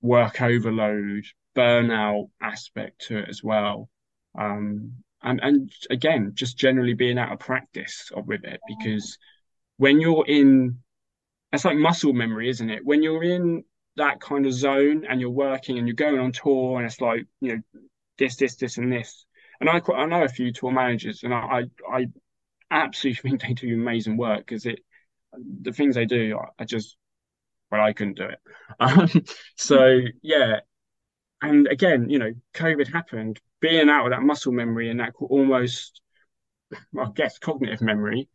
work overload burnout aspect to it as well. Um, and and again, just generally being out of practice with it because when you're in, it's like muscle memory, isn't it? When you're in that kind of zone and you're working and you're going on tour and it's like you know this, this, this, and this. And I I know a few tour managers and I I, I absolutely think they do amazing work because it the things they do I, just well I couldn't do it. Um, so yeah, and again, you know, COVID happened, being out of that muscle memory and that almost, well, I guess, cognitive memory,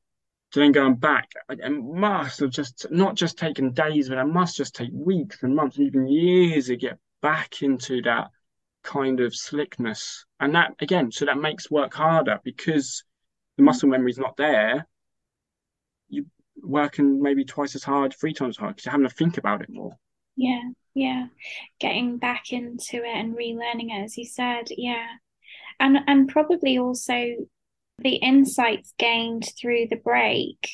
to then going back, it must have just not just taken days, but it must just take weeks and months and even years to get back into that kind of slickness. And that again, so that makes work harder because the muscle memory is not there. You're working maybe twice as hard, three times as hard because you're having to think about it more. Yeah yeah getting back into it and relearning it as you said yeah and and probably also the insights gained through the break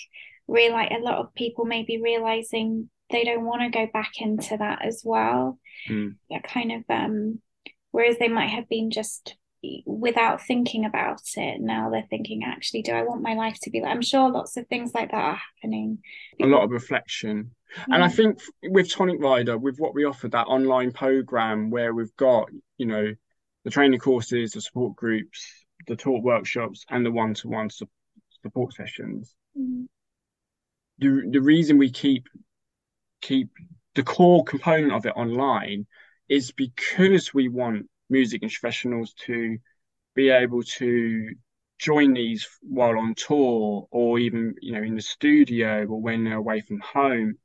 realize a lot of people may be realizing they don't want to go back into that as well mm. that kind of um whereas they might have been just without thinking about it now they're thinking actually do i want my life to be like i'm sure lots of things like that are happening a lot of reflection yeah. and i think with tonic rider with what we offer that online program where we've got you know the training courses the support groups the talk workshops and the one-to-one support sessions mm. the, the reason we keep keep the core component of it online is because we want music professionals to be able to join these while on tour or even you know in the studio or when they're away from home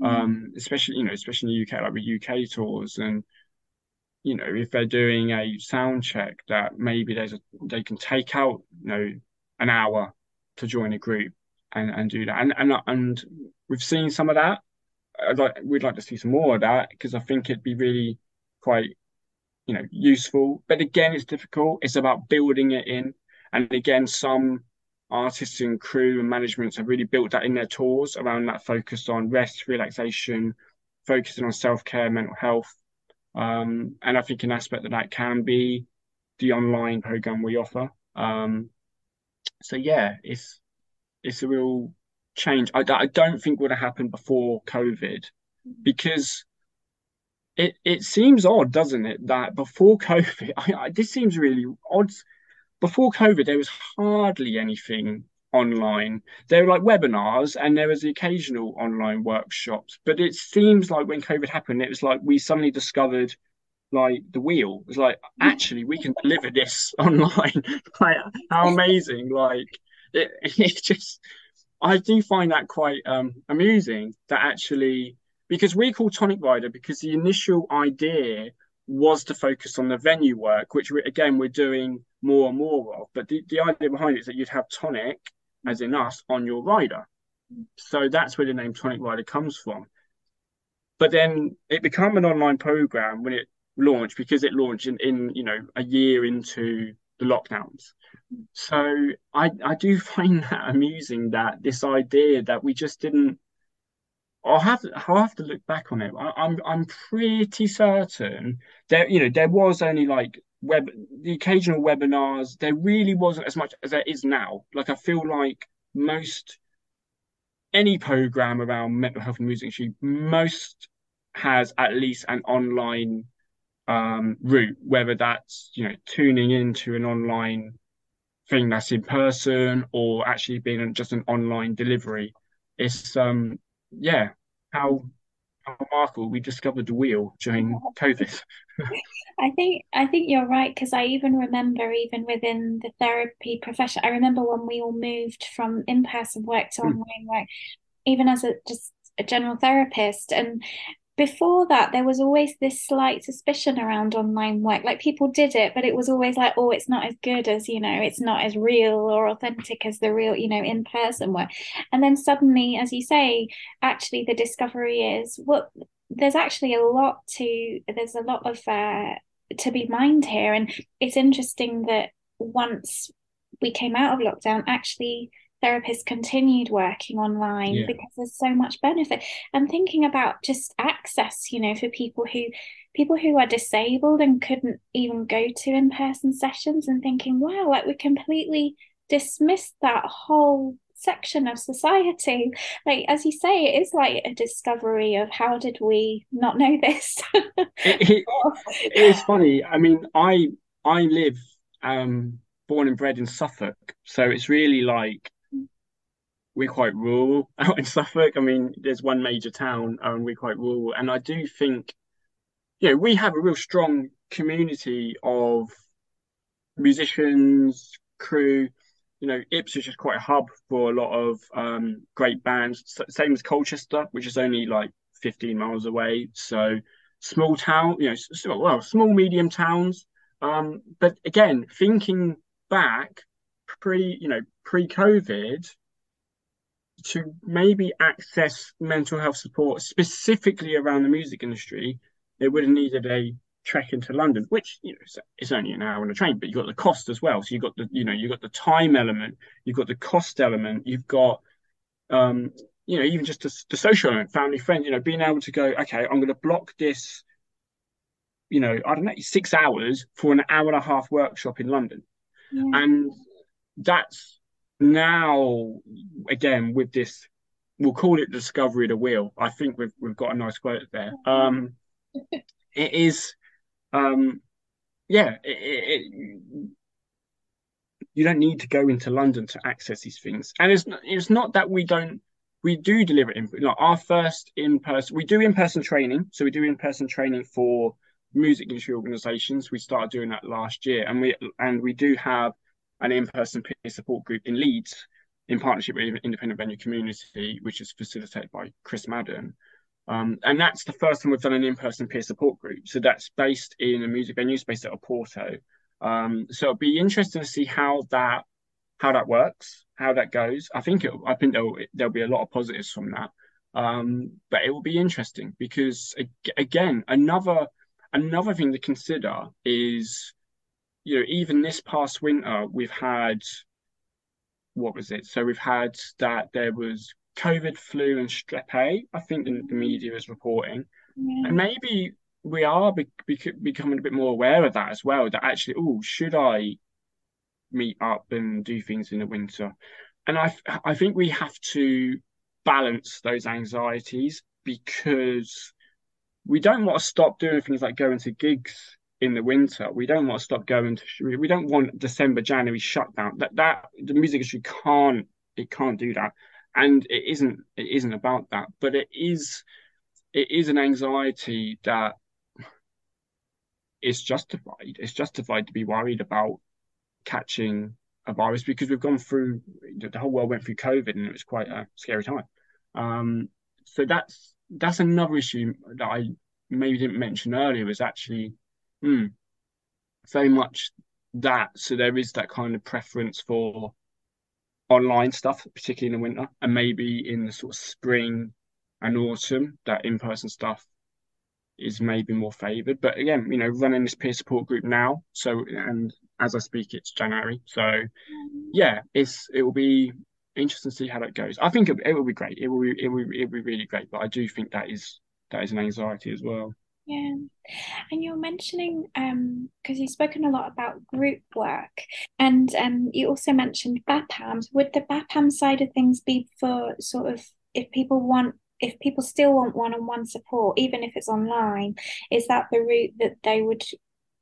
mm. um especially you know especially in the UK like with UK tours and you know if they're doing a sound check that maybe there's a they can take out you know an hour to join a group and and do that and and and we've seen some of that I'd like we'd like to see some more of that because I think it'd be really quite you know useful. But again it's difficult. It's about building it in. And again some artists and crew and managements have really built that in their tours around that focus on rest relaxation focusing on self-care mental health. Um, and i think an aspect that that can be the online program we offer. Um, so yeah it's it's a real change. I, I don't think would have happened before covid because it it seems odd, doesn't it, that before COVID, I, I, this seems really odd. Before COVID, there was hardly anything online. There were like webinars and there was the occasional online workshops. But it seems like when COVID happened, it was like we suddenly discovered like the wheel. It was like actually we can deliver this online. like how amazing! Like it, it just I do find that quite um amusing that actually because we call Tonic Rider because the initial idea was to focus on the venue work, which we, again we're doing more and more of. But the, the idea behind it is that you'd have Tonic, as in us, on your rider. So that's where the name Tonic Rider comes from. But then it became an online program when it launched because it launched in, in you know a year into the lockdowns. So I I do find that amusing that this idea that we just didn't I'll have to, I'll have to look back on it. I, I'm I'm pretty certain there you know there was only like web the occasional webinars. There really wasn't as much as there is now. Like I feel like most any program around mental health and music industry, most has at least an online um, route, whether that's you know tuning into an online thing that's in person or actually being just an online delivery. It's um yeah, how how remarkable we discovered the wheel during COVID. I think I think you're right because I even remember even within the therapy profession, I remember when we all moved from in-person work to mm. online work, even as a just a general therapist, and before that there was always this slight suspicion around online work. Like people did it but it was always like oh it's not as good as you know it's not as real or authentic as the real you know in person work. And then suddenly as you say actually the discovery is what well, there's actually a lot to there's a lot of uh, to be mined here. And it's interesting that once we came out of lockdown actually therapists continued working online yeah. because there's so much benefit. And thinking about just access you know for people who people who are disabled and couldn't even go to in-person sessions and thinking wow like we completely dismissed that whole section of society. Like as you say it is like a discovery of how did we not know this? It, it, it is funny. I mean i i live um born and bred in suffolk so it's really like we're quite rural out in Suffolk. I mean, there's one major town and we're quite rural. And I do think, you know, we have a real strong community of musicians, crew. You know, Ipswich is just quite a hub for a lot of um, great bands. Same as Colchester, which is only like 15 miles away. So small town, you know, well, small medium towns. Um, but again, thinking back pre, you know, pre-COVID, to maybe access mental health support specifically around the music industry, they would have needed a trek into London, which you know it's only an hour on a train, but you've got the cost as well. So you've got the you know you've got the time element, you've got the cost element, you've got um you know even just the, the social element, family friends. You know being able to go, okay, I'm going to block this you know, I don't know, six hours for an hour and a half workshop in London. Yeah. And that's now, again, with this, we'll call it discovery of the wheel. I think we've, we've got a nice quote there. Um, it is, um, yeah, it, it, it, you don't need to go into London to access these things. And it's, it's not that we don't we do deliver in like our first in person we do in person training so we do in person training for music industry organizations. We started doing that last year, and we and we do have an in-person peer support group in Leeds in partnership with Independent Venue Community, which is facilitated by Chris Madden. Um, and that's the first time we've done an in-person peer support group. So that's based in a music venue, space at Oporto. Um, so it'll be interesting to see how that how that works, how that goes. I think it, I think there'll there'll be a lot of positives from that. Um, but it will be interesting because again, another another thing to consider is, you know, even this past winter, we've had what was it? So we've had that there was COVID, flu, and strep A. I think the, the media is reporting, yeah. and maybe we are be, be, becoming a bit more aware of that as well. That actually, oh, should I meet up and do things in the winter? And I, I think we have to balance those anxieties because we don't want to stop doing things like going to gigs in the winter. We don't want to stop going to. We don't want December, January shutdown. That that the music industry can't. It can't do that, and it isn't. It isn't about that. But it is. It is an anxiety that is justified. It's justified to be worried about catching a virus because we've gone through. The whole world went through COVID, and it was quite a scary time. Um, so that's that's another issue that I maybe didn't mention earlier was actually hmm, very much that. So there is that kind of preference for online stuff, particularly in the winter, and maybe in the sort of spring and autumn, that in-person stuff is maybe more favoured. But again, you know, running this peer support group now, so and as I speak, it's January, so yeah, it's it will be interesting to see how that goes. I think it, it will be great. It will be it will it will be really great. But I do think that is that is an anxiety as well. Yeah, and you're mentioning um because you've spoken a lot about group work, and um you also mentioned BAPAMs. Would the BAPAM side of things be for sort of if people want if people still want one-on-one support, even if it's online, is that the route that they would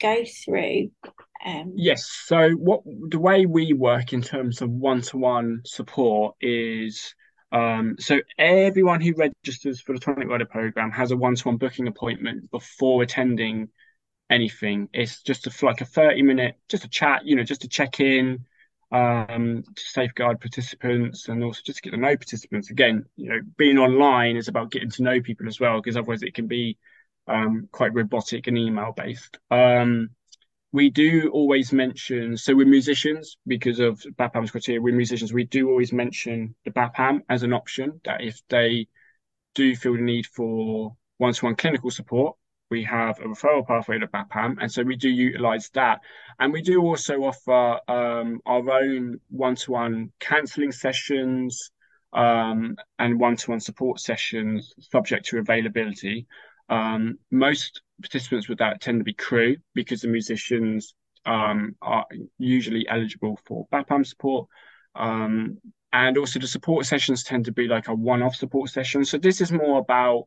go through? Um, yes. So what the way we work in terms of one-to-one support is um, so everyone who registers for the Tonic Rider program has a one-to-one booking appointment before attending anything. It's just a, like a 30 minute, just a chat, you know, just to check in, um, to safeguard participants and also just to get to know participants. Again, you know, being online is about getting to know people as well, because otherwise it can be um, quite robotic and email based. Um, we do always mention, so we're musicians because of BAPAM's criteria, we're musicians, we do always mention the BAPAM as an option that if they do feel the need for one to one clinical support, we have a referral pathway to BAPAM. And so we do utilize that. And we do also offer um, our own one to one counseling sessions um, and one to one support sessions subject to availability. Um, most participants with that tend to be crew because the musicians um, are usually eligible for BAPAM support. Um, and also the support sessions tend to be like a one-off support session. So this is more about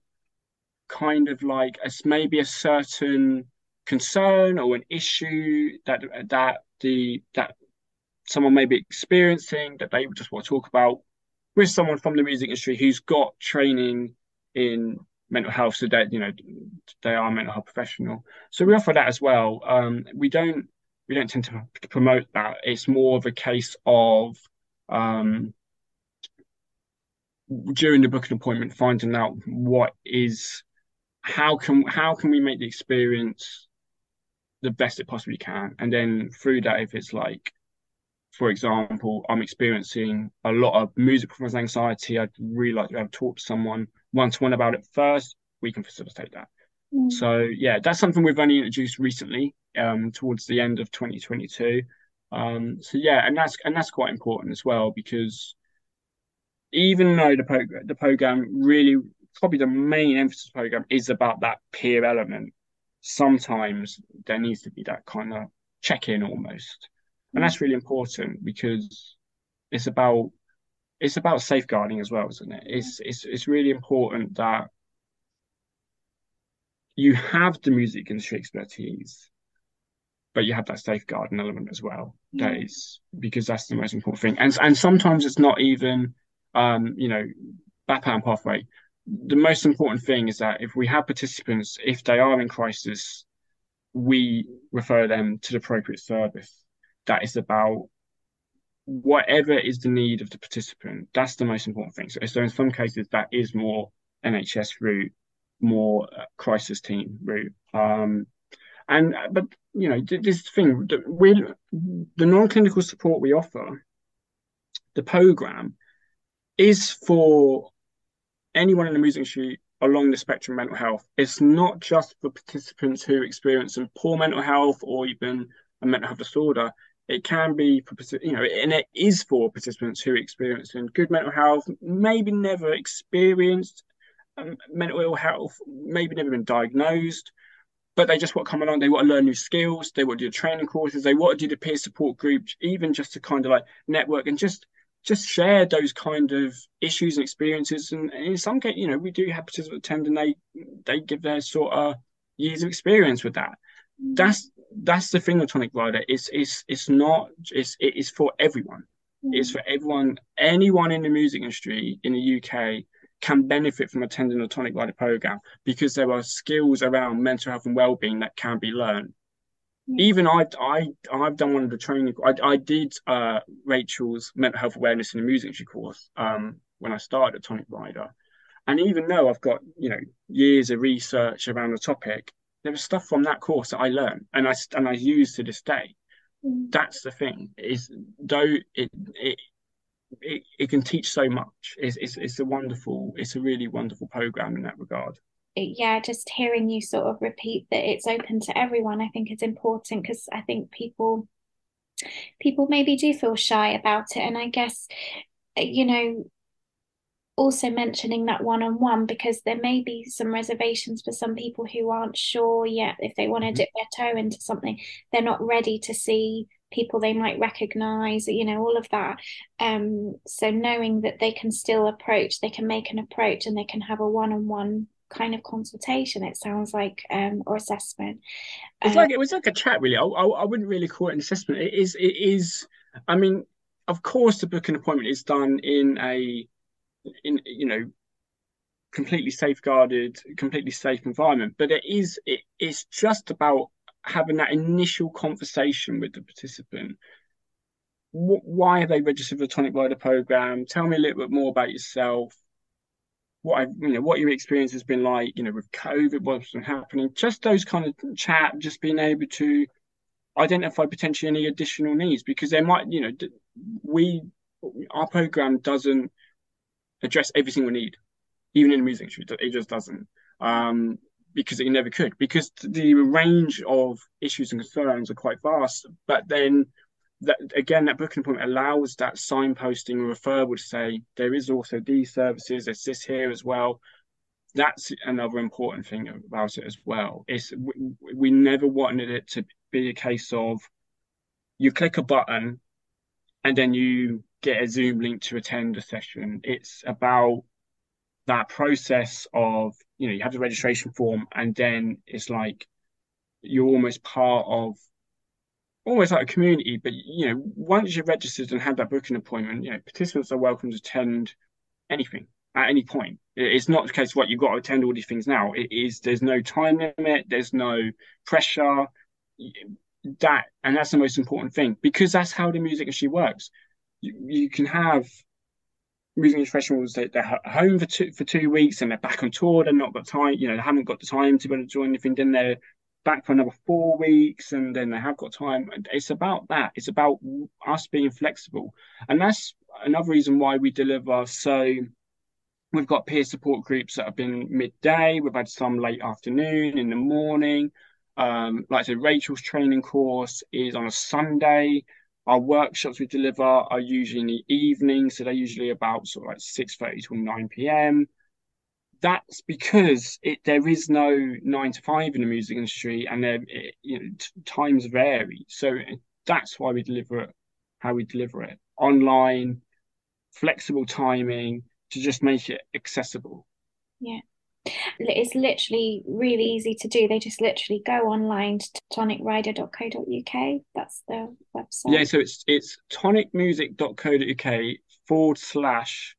kind of like as maybe a certain concern or an issue that that the that someone may be experiencing that they just want to talk about with someone from the music industry who's got training in mental health so that you know they are mental health professional. So we offer that as well. Um, we don't we don't tend to promote that. It's more of a case of um, during the booking appointment finding out what is how can how can we make the experience the best it possibly can? And then through that if it's like for example i'm experiencing a lot of music performance anxiety i'd really like to have talked to someone one to one about it first, we can facilitate that. Mm. So yeah, that's something we've only introduced recently, um, towards the end of 2022. Um, so yeah, and that's and that's quite important as well because even though the program the program really probably the main emphasis program is about that peer element. sometimes there needs to be that kind of check in almost. And that's really important because it's about it's about safeguarding as well, isn't it? It's it's it's really important that you have the music industry expertise, but you have that safeguarding element as well. That is because that's the most important thing. And and sometimes it's not even um, you know, BAPAM pathway. The most important thing is that if we have participants, if they are in crisis, we refer them to the appropriate service. That is about whatever is the need of the participant. That's the most important thing. So, so in some cases, that is more NHS route, more uh, crisis team route. Um, and but you know this thing, we the non-clinical support we offer, the program, is for anyone in the music industry along the spectrum mental health. It's not just for participants who experience some poor mental health or even a mental health disorder. It can be for you know, and it is for participants who experience good mental health, maybe never experienced um, mental ill health, maybe never been diagnosed, but they just want to come along. They want to learn new skills. They want to do training courses. They want to do the peer support group, even just to kind of like network and just just share those kind of issues and experiences. And in some case, you know, we do have participants attend and they they give their sort of years of experience with that. Mm. That's that's the thing with Tonic Rider. It's it's it's not it's it is for everyone. Mm. It's for everyone. Anyone in the music industry in the UK can benefit from attending the Tonic Rider program because there are skills around mental health and well-being that can be learned even I, I, I've done one of the training. I, I did uh, Rachel's mental health awareness in the music industry course um, when I started at Tonic Rider, and even though I've got you know years of research around the topic, there was stuff from that course that I learned and I and I use to this day. Mm. That's the thing is though it it it, it can teach so much. It's, it's it's a wonderful, it's a really wonderful program in that regard yeah, just hearing you sort of repeat that it's open to everyone, I think is important because I think people people maybe do feel shy about it. And I guess, you know, also mentioning that one on one because there may be some reservations for some people who aren't sure yet if they want to mm-hmm. dip their toe into something, they're not ready to see people they might recognize you know all of that. Um so knowing that they can still approach they can make an approach and they can have a one-on-one kind of consultation it sounds like um or assessment. It's like it was like a chat really. I, I, I wouldn't really call it an assessment. It is it is i mean of course the book and appointment is done in a in you know completely safeguarded completely safe environment. But it is it, it's just about having that initial conversation with the participant. Why are they registered for the tonic rider program? Tell me a little bit more about yourself. What I, you know, what your experience has been like, you know, with COVID, what's been happening, just those kind of chat, just being able to identify potentially any additional needs because there might, you know, we, our program doesn't address every single need, even in the music industry, it just doesn't. Um, because it never could, because the range of issues and concerns are quite vast. But then that again, that booking point allows that signposting and referral to say there is also these services, there's this here as well. That's another important thing about it as well. It's we, we never wanted it to be a case of you click a button and then you get a Zoom link to attend a session. It's about that process of you know you have the registration form and then it's like you're almost part of almost like a community, but you know, once you're registered and had that booking appointment, you know, participants are welcome to attend anything at any point. It's not the case what you've got to attend all these things now. It is there's no time limit, there's no pressure. That and that's the most important thing because that's how the music industry works. You, can have music professionals that they're home for two for two weeks and they're back on tour. They're not got time, you know, they haven't got the time to be able to join anything. Then they're back for another four weeks and then they have got time. It's about that. It's about us being flexible. And that's another reason why we deliver. So we've got peer support groups that have been midday. We've had some late afternoon, in the morning. Um, like I said, Rachel's training course is on a Sunday. Our workshops we deliver are usually in the evening, so they're usually about sort of like 6.30 to 9 p.m that's because it there is no nine to five in the music industry, and there you know t- times vary. So that's why we deliver it how we deliver it online, flexible timing to just make it accessible. Yeah. It's literally really easy to do. They just literally go online to tonicrider.co.uk. That's the website. Yeah, so it's it's tonicmusic.co.uk forward slash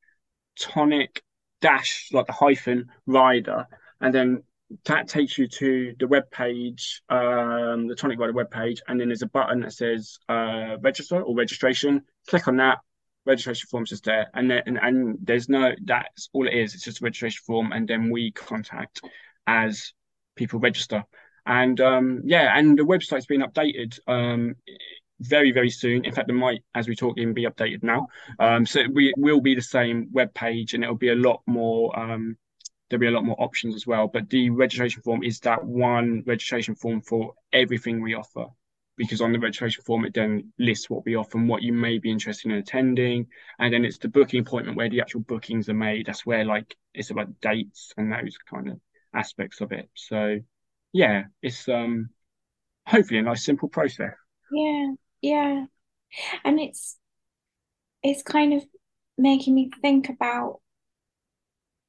tonic dash like the hyphen rider, and then that takes you to the web page, um, the Tonic Rider web page, and then there's a button that says uh, register or registration. Click on that. Registration form's just there, and then and, and there's no that's all it is. It's just a registration form, and then we contact as people register. And um, yeah, and the website's been updated um, very very soon. In fact, it might, as we talk, even be updated now. Um, so we will be the same web page, and it'll be a lot more. Um, there'll be a lot more options as well. But the registration form is that one registration form for everything we offer. Because on the registration form, it then lists what we offer and what you may be interested in attending. And then it's the booking appointment where the actual bookings are made. That's where like it's about dates and those kind of aspects of it. So yeah, it's um hopefully a nice simple process. Yeah, yeah. And it's it's kind of making me think about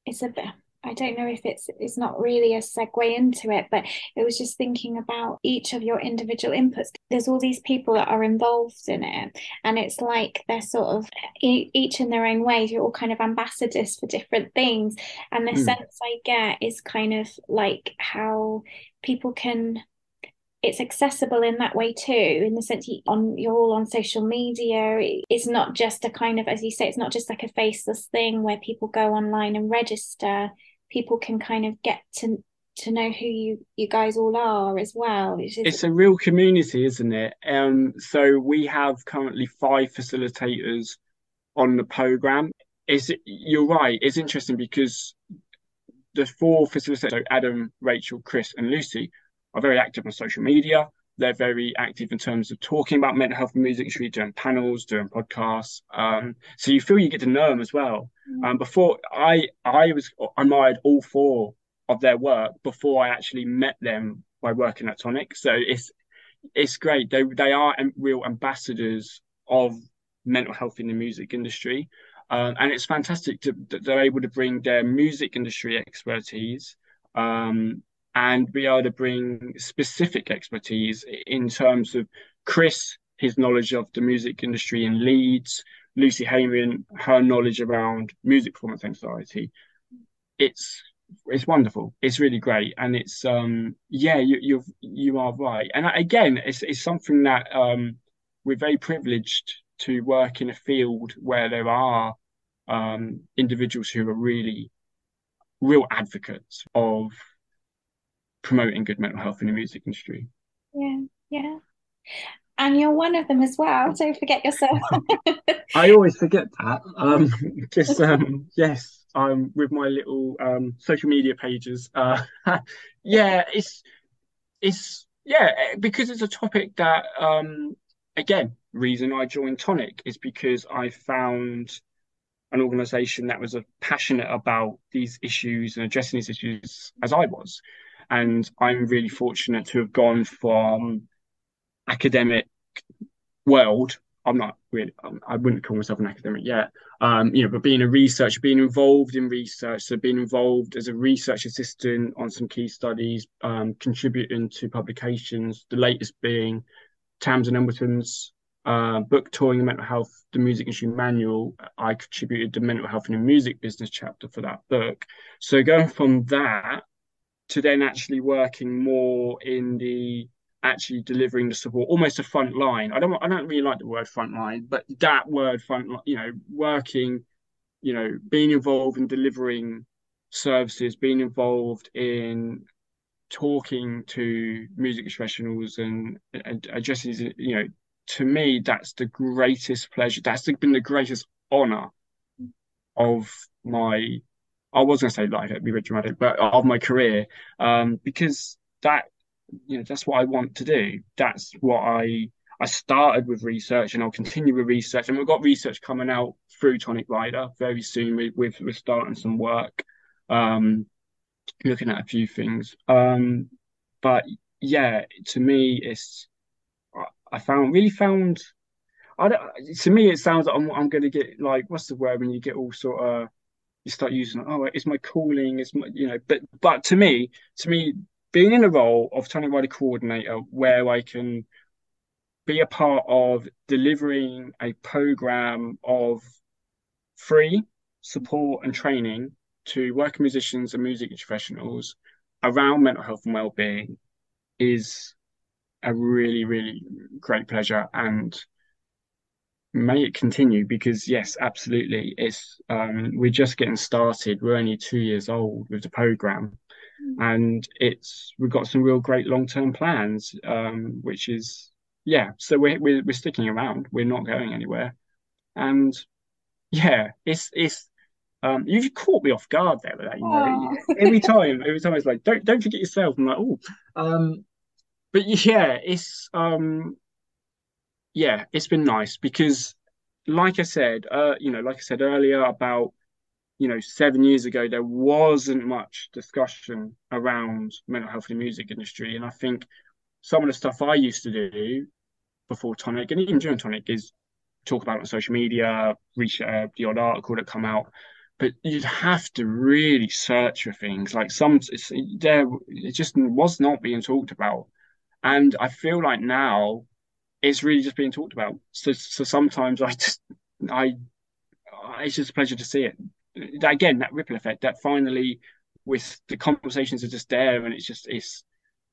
it's a bit I don't know if it's it's not really a segue into it, but it was just thinking about each of your individual inputs. There's all these people that are involved in it, and it's like they're sort of each in their own ways. You're all kind of ambassadors for different things, and the mm. sense I get is kind of like how people can it's accessible in that way too in the sense you, on you're all on social media it's not just a kind of as you say it's not just like a faceless thing where people go online and register people can kind of get to to know who you you guys all are as well. It's, it's a real community isn't it? Um so we have currently five facilitators on the program. Is you're right it's interesting because the four facilitators so adam rachel chris and lucy are very active on social media they're very active in terms of talking about mental health and music industry, doing panels, doing podcasts. Um, so you feel you get to know them as well. Mm. Um, before I, I was admired all four of their work before I actually met them by working at Tonic. So it's it's great. They they are real ambassadors of mental health in the music industry, um, and it's fantastic to, that they're able to bring their music industry expertise um, and be able to bring specific expertise in terms of Chris, his knowledge of the music industry in Leeds, Lucy Heyman, her knowledge around music performance anxiety. It's it's wonderful. It's really great, and it's um yeah, you you you are right. And again, it's it's something that um we're very privileged to work in a field where there are um individuals who are really real advocates of promoting good mental health in the music industry. Yeah, yeah. And you're one of them as well. Don't forget yourself. I always forget that. Um, just um, yes, I'm with my little um, social media pages. Uh, yeah, it's it's yeah because it's a topic that um, again reason I joined Tonic is because I found an organization that was passionate about these issues and addressing these issues as I was. And I'm really fortunate to have gone from academic world. I'm not really, I wouldn't call myself an academic yet, um, you know, but being a researcher, being involved in research, so being involved as a research assistant on some key studies, um, contributing to publications, the latest being Tamsin Embleton's uh, book touring mental health the music industry manual i contributed the mental health in the music business chapter for that book so going from that to then actually working more in the actually delivering the support, almost a front line. I don't I don't really like the word front line, but that word front you know, working, you know, being involved in delivering services, being involved in talking to music professionals and, and addressing, you know, to me, that's the greatest pleasure. That's been the greatest honor of my I was going to say like be very dramatic, but of my career, um, because that you know that's what I want to do. That's what I I started with research, and I'll continue with research. And we've got research coming out through Tonic Rider very soon. We, we're, we're starting some work um, looking at a few things. Um, but yeah, to me, it's I found really found. I don't, to me, it sounds like I'm, I'm going to get like what's the word when you get all sort of you start using oh it's my calling it's my you know but but to me to me being in a role of tonic rider coordinator where I can be a part of delivering a program of free support and training to working musicians and music professionals around mental health and well-being is a really really great pleasure. And may it continue because yes absolutely it's um, we're just getting started. We're only two years old with the program. Mm. and it's we've got some real great long-term plans um, which is yeah so we're, we're, we're sticking around. We're not going anywhere. And yeah it's it's um, you've caught me off guard there with that you know. Every time every time it's like don't don't forget yourself. I'm like oh um but yeah it's um yeah, it's been nice because, like I said, uh, you know, like I said earlier about, you know, seven years ago, there wasn't much discussion around mental health in the music industry, and I think some of the stuff I used to do before Tonic and even during Tonic is talk about on social media, reach uh, the odd article that come out. But you'd have to really search for things like some there. It just was not being talked about, and I feel like now it's really just being talked about. So so sometimes I just I it's just a pleasure to see it. Again, that ripple effect that finally with the conversations are just there and it's just it's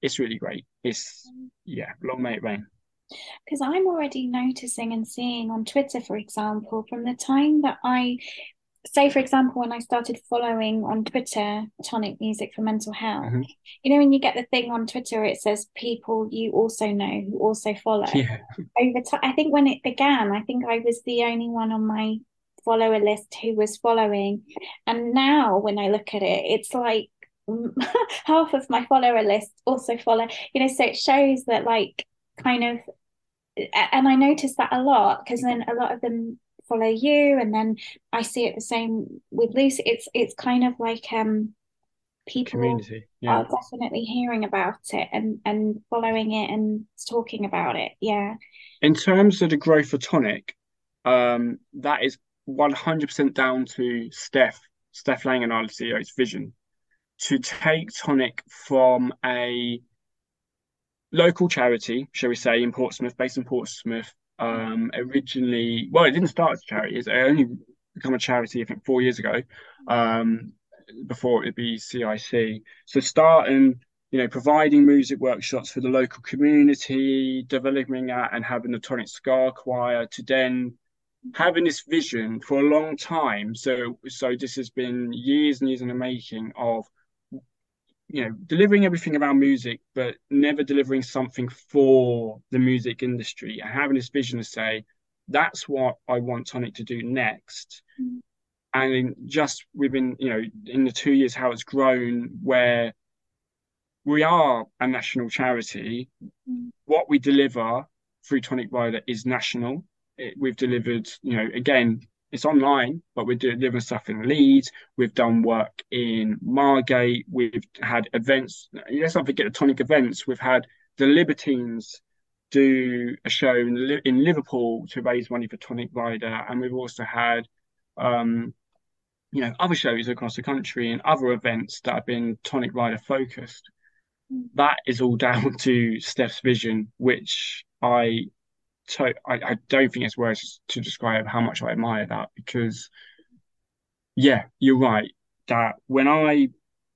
it's really great. It's yeah, long may it rain. Because I'm already noticing and seeing on Twitter, for example, from the time that I say for example when i started following on twitter tonic music for mental health mm-hmm. you know when you get the thing on twitter it says people you also know who also follow yeah. over time i think when it began i think i was the only one on my follower list who was following and now when i look at it it's like half of my follower list also follow you know so it shows that like kind of and i noticed that a lot because then a lot of them follow you and then i see it the same with lucy. It's it's kind of like um people Community, yeah. are definitely hearing about it and and following it and talking about it yeah. In terms of the growth of tonic um that is 100% down to steph steph lang and our ceo's vision. To take tonic from a local charity shall we say in portsmouth based in portsmouth um, originally, well, it didn't start as a charity. It only become a charity, I think, four years ago, um, before it'd be CIC. So starting, you know, providing music workshops for the local community, developing that and having the Tonic Ska Choir to then having this vision for a long time. So, so this has been years and years in the making of you know delivering everything around music but never delivering something for the music industry and having this vision to say that's what i want tonic to do next mm. and just within you know in the two years how it's grown where we are a national charity mm. what we deliver through tonic rider is national it, we've delivered you know again it's online, but we're doing different stuff in Leeds. We've done work in Margate. We've had events. Let's not forget the Tonic events. We've had the Libertines do a show in, in Liverpool to raise money for Tonic Rider, and we've also had, um, you know, other shows across the country and other events that have been Tonic Rider focused. Mm. That is all down to Steph's vision, which I to, I, I don't think it's words to describe how much I admire that because, yeah, you're right. That when I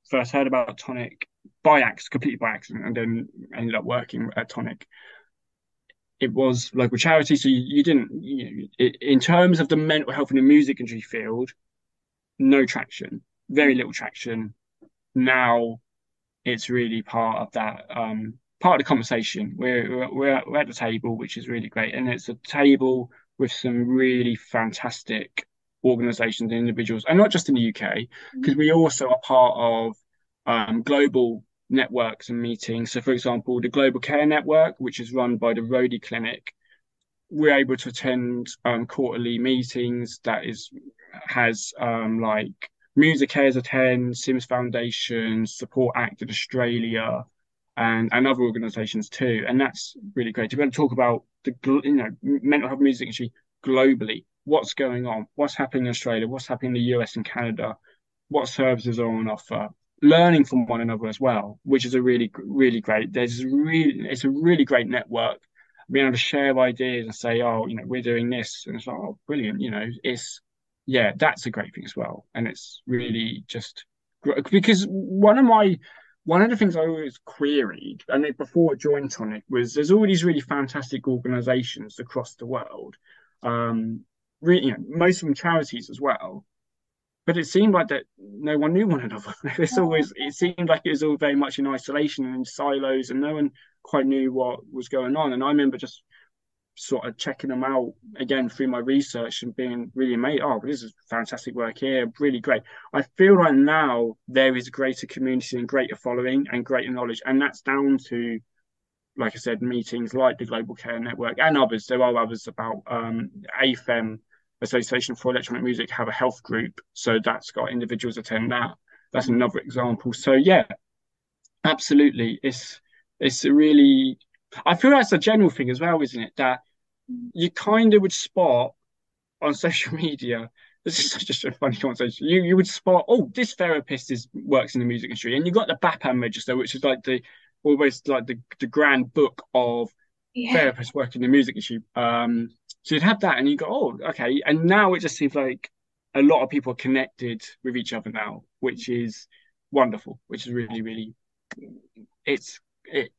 first heard about Tonic by accident, completely by accident, and then ended up working at Tonic, it was local charity. So you, you didn't, you it, in terms of the mental health in the music industry field, no traction, very little traction. Now it's really part of that um, part of the conversation. We're, we're, we're at the table, which is really great. And it's a table with some really fantastic organizations and individuals, and not just in the UK, because mm-hmm. we also are part of um, global networks and meetings. So, for example, the Global Care Network, which is run by the Rhody Clinic, we're able to attend um, quarterly meetings that is has um, like MusiCares attend, Sims Foundation, Support Acted Australia, and, and other organisations too. And that's really great be able to talk about the you know mental health music industry globally. What's going on? What's happening in Australia? What's happening in the US and Canada? What services are on offer? Learning from one another as well, which is a really really great. There's really it's a really great network. Being able to share ideas and say, oh, you know, we're doing this, and it's like, oh, brilliant. You know, it's yeah, that's a great thing as well. And it's really just because one of my one of the things I always queried, and before I joined Tonic, was there's all these really fantastic organisations across the world, um, really, you know, most of them charities as well. But it seemed like that no one knew one another. it's always it seemed like it was all very much in isolation and in silos, and no one quite knew what was going on. And I remember just sort of checking them out again through my research and being really amazed. Oh, this is fantastic work here, really great. I feel like now there is greater community and greater following and greater knowledge, and that's down to, like I said, meetings like the Global Care Network and others. There are others about um, AFEM, Association for Electronic Music, have a health group, so that's got individuals attend that. That's another example. So yeah, absolutely, it's it's really I feel that's a general thing as well, isn't it? That you kind of would spot on social media. This is just a funny conversation. You you would spot, oh, this therapist is works in the music industry, and you got the BAPAM register, which is like the always like the the grand book of yeah. therapists working in the music industry. Um, so you'd have that, and you go, oh, okay. And now it just seems like a lot of people are connected with each other now, which is wonderful. Which is really really, it's it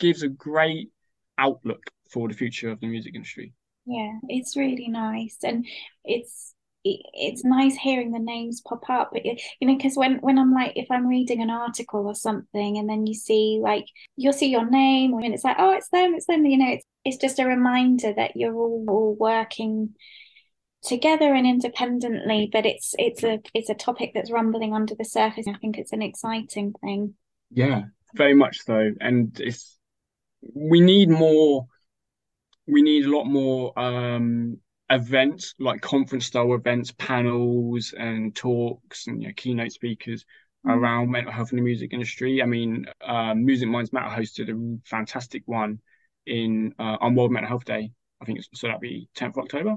gives a great outlook for the future of the music industry. Yeah, it's really nice, and it's it's nice hearing the names pop up you know because when when i'm like if i'm reading an article or something and then you see like you'll see your name and it's like oh it's them it's them you know it's it's just a reminder that you're all, all working together and independently but it's it's a it's a topic that's rumbling under the surface i think it's an exciting thing yeah very much so and it's we need more we need a lot more um, events like conference style events panels and talks and you know, keynote speakers mm. around mental health in the music industry i mean um, music minds matter hosted a fantastic one in uh, on world mental health day i think it's so that'd be 10th of october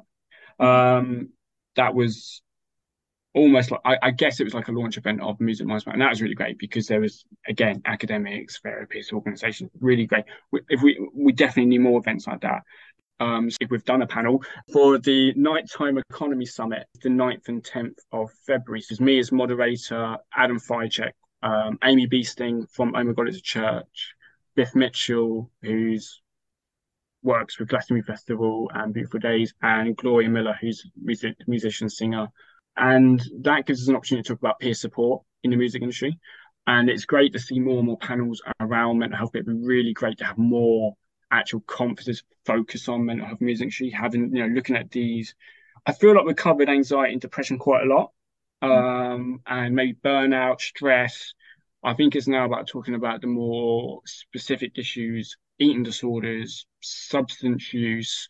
mm. um, that was almost like I, I, guess it was like a launch event of Music Minds Matter, and that was really great because there was again academics, therapists, organisations, really great. If we we definitely need more events like that. Um, so we've done a panel for the Nighttime Economy Summit, the 9th and 10th of February. So it's me as moderator, Adam Ficek, um, Amy Beesting from Oh My God It's a Church, Biff Mitchell, who's works with Glastonbury Festival and Beautiful Days, and Gloria Miller, who's music, musician, singer, and that gives us an opportunity to talk about peer support in the music industry. And it's great to see more and more panels around mental health. It'd be really great to have more actual confidence, focus on mental health music She having, you know, looking at these. I feel like we covered anxiety and depression quite a lot. Um, and maybe burnout, stress. I think it's now about talking about the more specific issues, eating disorders, substance use,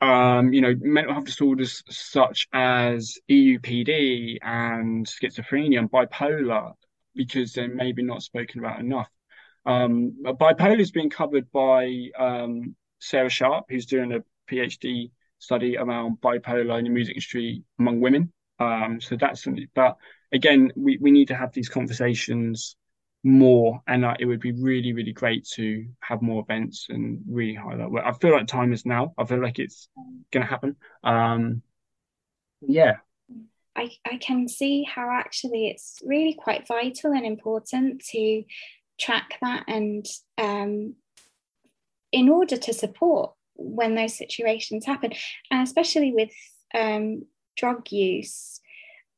um, you know, mental health disorders such as EUPD and schizophrenia and bipolar, because they're maybe not spoken about enough. Um, bipolar is being covered by um, Sarah Sharp, who's doing a PhD study around bipolar in the music industry among women. Um, so that's something, but again, we, we need to have these conversations more and uh, it would be really really great to have more events and really highlight well, i feel like time is now. I feel like it's going to happen. Um yeah. I, I can see how actually it's really quite vital and important to track that and um, in order to support when those situations happen and especially with um, drug use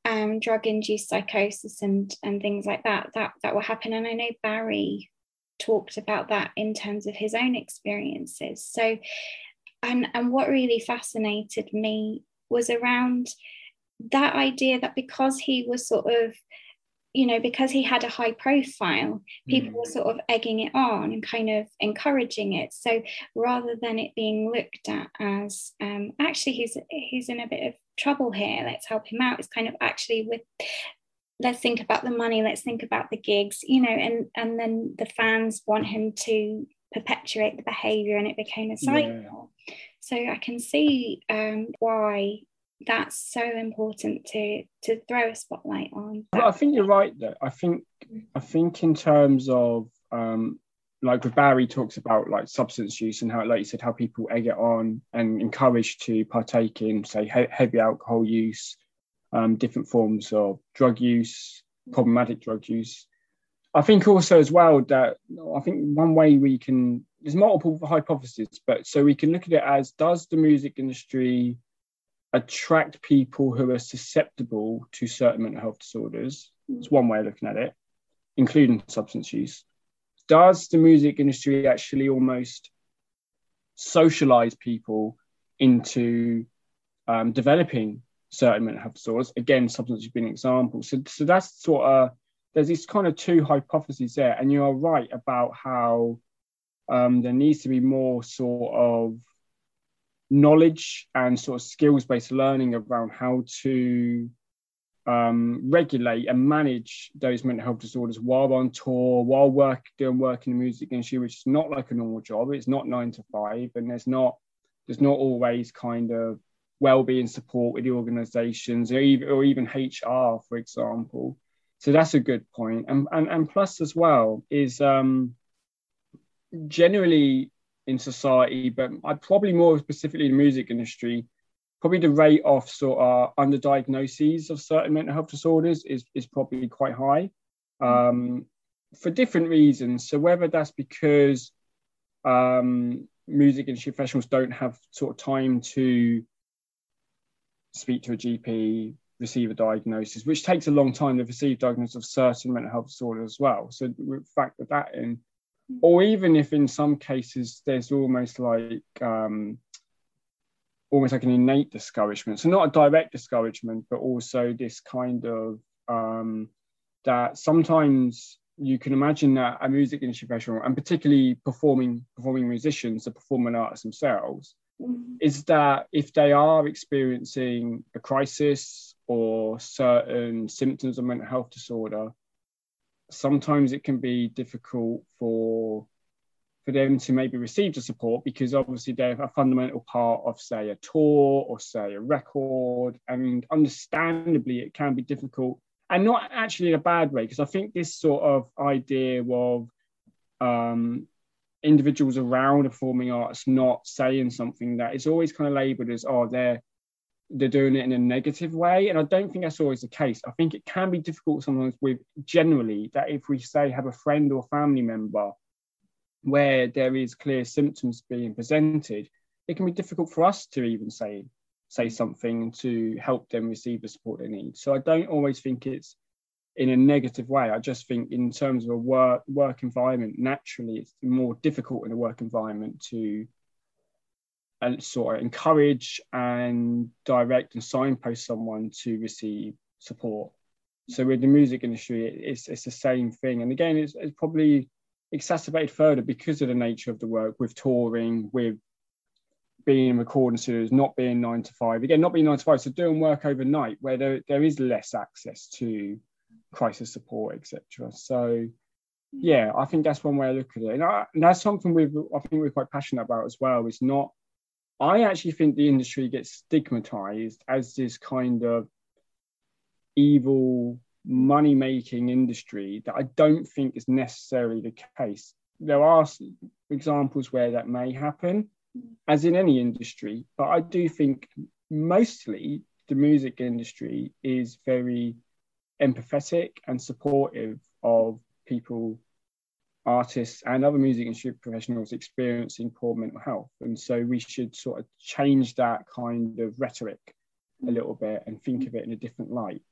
um, drug induced psychosis and and things like that that that will happen. And I know Barry talked about that in terms of his own experiences. So and and what really fascinated me was around that idea that because he was sort of you know, because he had a high profile, people mm. were sort of egging it on and kind of encouraging it. So rather than it being looked at as um, actually he's he's in a bit of trouble here, let's help him out, it's kind of actually with let's think about the money, let's think about the gigs, you know, and and then the fans want him to perpetuate the behavior and it became a cycle. Yeah. So I can see um, why that's so important to to throw a spotlight on. I think you're right though. I think I think in terms of um, like with Barry talks about like substance use and how, like you said, how people egg it on and encouraged to partake in, say, he- heavy alcohol use, um, different forms of drug use, problematic drug use. I think also as well that I think one way we can there's multiple hypotheses, but so we can look at it as does the music industry attract people who are susceptible to certain mental health disorders? It's one way of looking at it, including substance use. Does the music industry actually almost socialize people into um, developing certain mental health disorders? Again, substance use being an example. So, so that's sort of there's these kind of two hypotheses there, and you are right about how um, there needs to be more sort of knowledge and sort of skills based learning around how to um, regulate and manage those mental health disorders while on tour, while work doing work in the music industry, which is not like a normal job. It's not nine to five, and there's not there's not always kind of well-being support with the organisations or even, or even HR, for example. So that's a good point. And and, and plus as well is um, generally in society, but I probably more specifically the music industry, probably the rate of sort of underdiagnoses of certain mental health disorders is is probably quite high. Um, for different reasons. So whether that's because um, music industry professionals don't have sort of time to speak to a GP, receive a diagnosis, which takes a long time to receive diagnosis of certain mental health disorders as well. So factor that in. Or even if in some cases there's almost like um, almost like an innate discouragement. So not a direct discouragement, but also this kind of um, that sometimes you can imagine that a music industry professional, and particularly performing performing musicians, the performing artists themselves, mm-hmm. is that if they are experiencing a crisis or certain symptoms of mental health disorder, sometimes it can be difficult for for them to maybe receive the support because obviously they're a fundamental part of say a tour or say a record. And understandably it can be difficult and not actually in a bad way because i think this sort of idea of um, individuals around a performing arts not saying something that is always kind of labeled as oh they're they're doing it in a negative way and i don't think that's always the case i think it can be difficult sometimes with generally that if we say have a friend or family member where there is clear symptoms being presented it can be difficult for us to even say say something to help them receive the support they need so i don't always think it's in a negative way. I just think in terms of a work work environment, naturally it's more difficult in a work environment to uh, sort of encourage and direct and signpost someone to receive support. So with the music industry, it's it's the same thing. And again, it's, it's probably exacerbated further because of the nature of the work with touring, with being in recording studios, not being nine to five. Again, not being nine to five, so doing work overnight where there, there is less access to crisis support, etc. So yeah, I think that's one way I look at it, and, I, and that's something we I think we're quite passionate about as well. It's not. I actually think the industry gets stigmatized as this kind of evil money making industry that I don't think is necessarily the case. There are examples where that may happen, as in any industry, but I do think mostly the music industry is very empathetic and supportive of people, artists, and other music industry professionals experiencing poor mental health. And so we should sort of change that kind of rhetoric a little bit and think of it in a different light.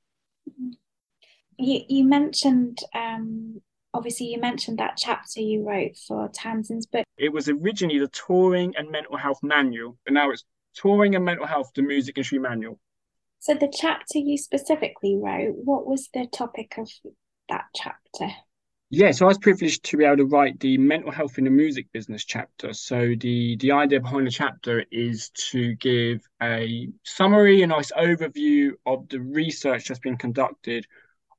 You, you mentioned um, obviously you mentioned that chapter you wrote for Tamsin's book. It was originally the Touring and Mental Health Manual, but now it's Touring and Mental Health, the Music Industry Manual. So the chapter you specifically wrote, what was the topic of that chapter? Yeah, so I was privileged to be able to write the mental health in the music business chapter. So the the idea behind the chapter is to give a summary, a nice overview of the research that's been conducted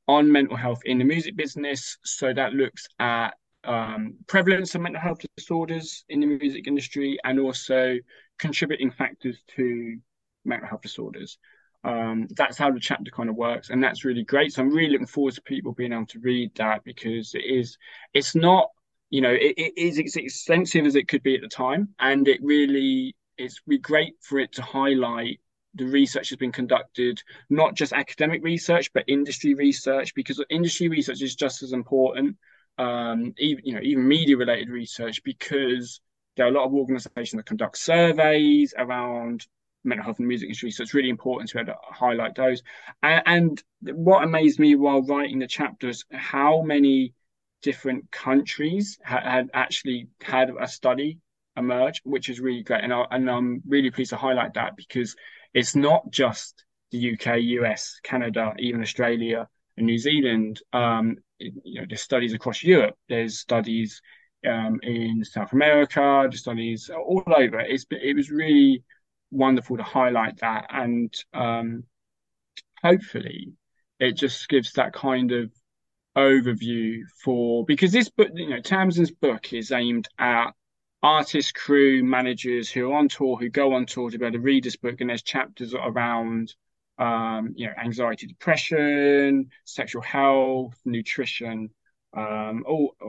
on mental health in the music business. So that looks at um, prevalence of mental health disorders in the music industry and also contributing factors to mental health disorders. Um, that's how the chapter kind of works, and that's really great. So I'm really looking forward to people being able to read that because it is, it's not, you know, it, it is as extensive as it could be at the time, and it really it's be great for it to highlight the research has been conducted, not just academic research, but industry research, because industry research is just as important, um, even you know, even media related research, because there are a lot of organizations that conduct surveys around mental health the music industry. So it's really important to, to highlight those. And, and, what amazed me while writing the chapters, how many different countries ha- had actually had a study emerge, which is really great. And, I, and I'm really pleased to highlight that because it's not just the UK, US, Canada, even Australia and New Zealand. Um, you know, there's studies across Europe. There's studies um, in South America. There's studies all over. It's it was really wonderful to highlight that. And um, hopefully it just gives that kind of overview for because this book you know Tamsin's book is aimed at artists crew managers who are on tour who go on tour to be able to read this book. And there's chapters around um, you know anxiety depression sexual health nutrition um,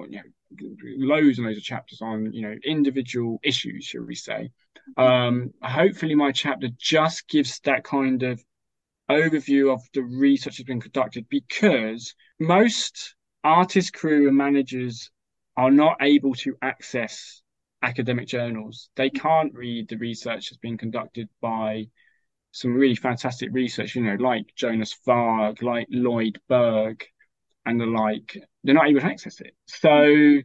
you know loads and loads of chapters on you know individual issues shall we say um, hopefully, my chapter just gives that kind of overview of the research that's been conducted because most artists, crew, and managers are not able to access academic journals. They can't read the research that's been conducted by some really fantastic research, you know, like Jonas Vaag, like Lloyd Berg, and the like. They're not able to access it. So,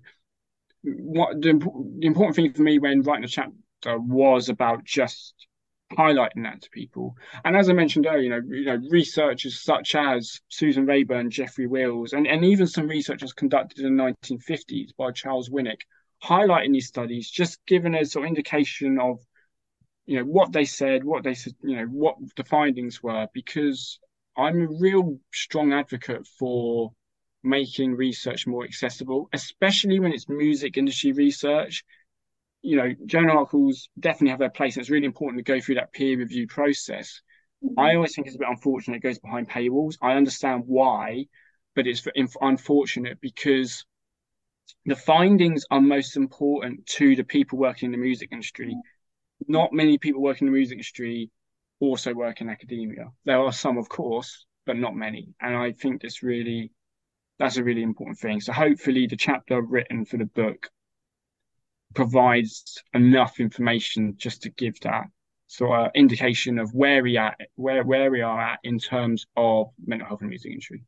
what the, the important thing for me when writing a chapter was about just highlighting that to people. And as I mentioned earlier, you know, you know, researchers such as Susan Raeburn, Geoffrey Wills, and, and even some researchers conducted in the 1950s by Charles Winick, highlighting these studies, just giving a sort of indication of, you know, what they said, what they said, you know, what the findings were, because I'm a real strong advocate for making research more accessible, especially when it's music industry research you know, journal articles definitely have their place. And it's really important to go through that peer review process. Mm-hmm. I always think it's a bit unfortunate it goes behind paywalls. I understand why, but it's unfortunate because the findings are most important to the people working in the music industry. Not many people working in the music industry also work in academia. There are some, of course, but not many. And I think this really, that's a really important thing. So hopefully the chapter I've written for the book provides enough information just to give that sort of indication of where we at where where we are at in terms of mental health and music industry.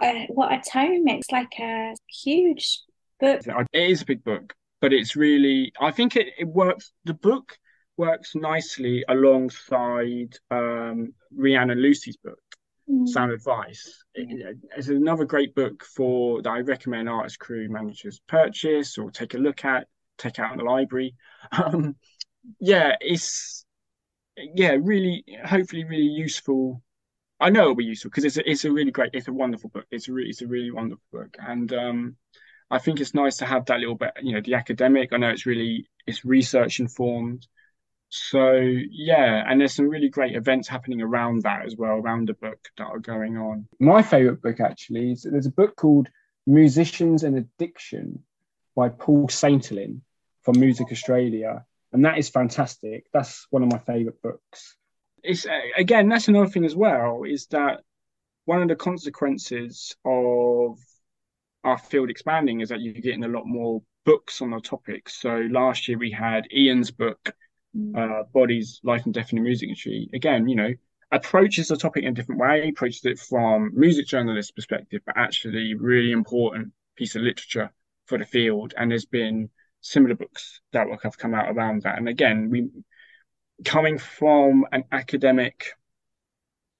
Uh, what a tome! It's like a huge book. It is a big book, but it's really I think it, it works. The book works nicely alongside um, Rhiannon Lucy's book. Mm. Sound advice. It, it's another great book for that I recommend artist crew managers purchase or take a look at take out in the library. Um, yeah, it's yeah, really, hopefully, really useful. I know it'll be useful because it's a, it's a really great, it's a wonderful book. It's a really, it's a really wonderful book, and um, I think it's nice to have that little bit, you know, the academic. I know it's really, it's research informed. So yeah, and there's some really great events happening around that as well, around the book that are going on. My favorite book actually is there's a book called Musicians and Addiction by Paul Saintilan from Music Australia, and that is fantastic. That's one of my favourite books. It's uh, again, that's another thing as well. Is that one of the consequences of our field expanding is that you're getting a lot more books on the topic. So last year we had Ian's book. Uh, Bodies, Life and Death in the Music Industry. Again, you know, approaches the topic in a different way, approaches it from music journalist perspective, but actually really important piece of literature for the field. And there's been similar books that have come out around that. And again, we coming from an academic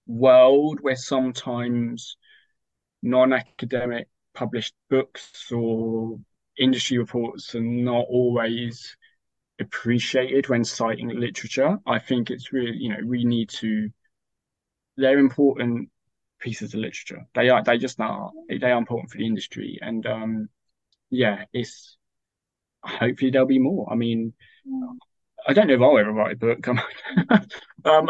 world where sometimes non-academic published books or industry reports are not always appreciated when citing literature. I think it's really, you know, we need to. They're important pieces of literature. They are. They just are. They are important for the industry, and um, yeah, it's. Hopefully there'll be more. I mean, I don't know if I'll ever write a book. Come on. um,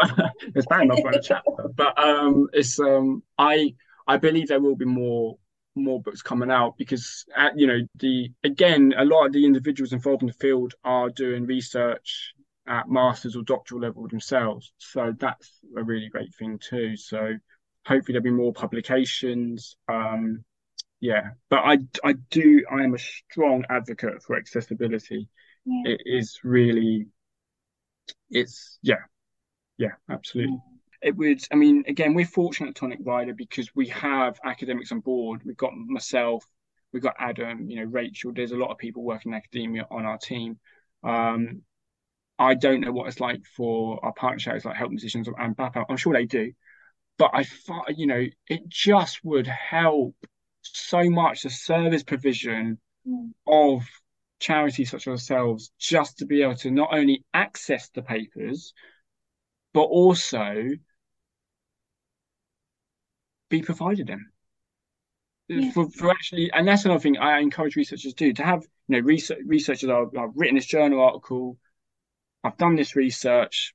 it's bad enough write a chapter, but um, it's um, I I believe there will be more more books coming out because uh, you know the again a lot of the individuals involved in the field are doing research at masters or doctoral level themselves. So that's a really great thing too. So hopefully there'll be more publications um yeah. But i i do i am a strong advocate for accessibility. Yeah. it is really it's yeah yeah absolutely. Yeah it would i mean again we're fortunate at tonic rider because we have academics on board we've got myself we've got adam you know rachel there's a lot of people working in academia on our team um, i don't know what it's like for our partner charities like help musicians and BAPA. i'm sure they do but i thought you know it just would help so much the service provision mm. of charities such as ourselves just to be able to not only access the papers but also be provided them. Uh, yeah. For, for actually, and that's another thing I encourage researchers to do to have, you know, research, researchers. I've, I've written this journal article, I've done this research.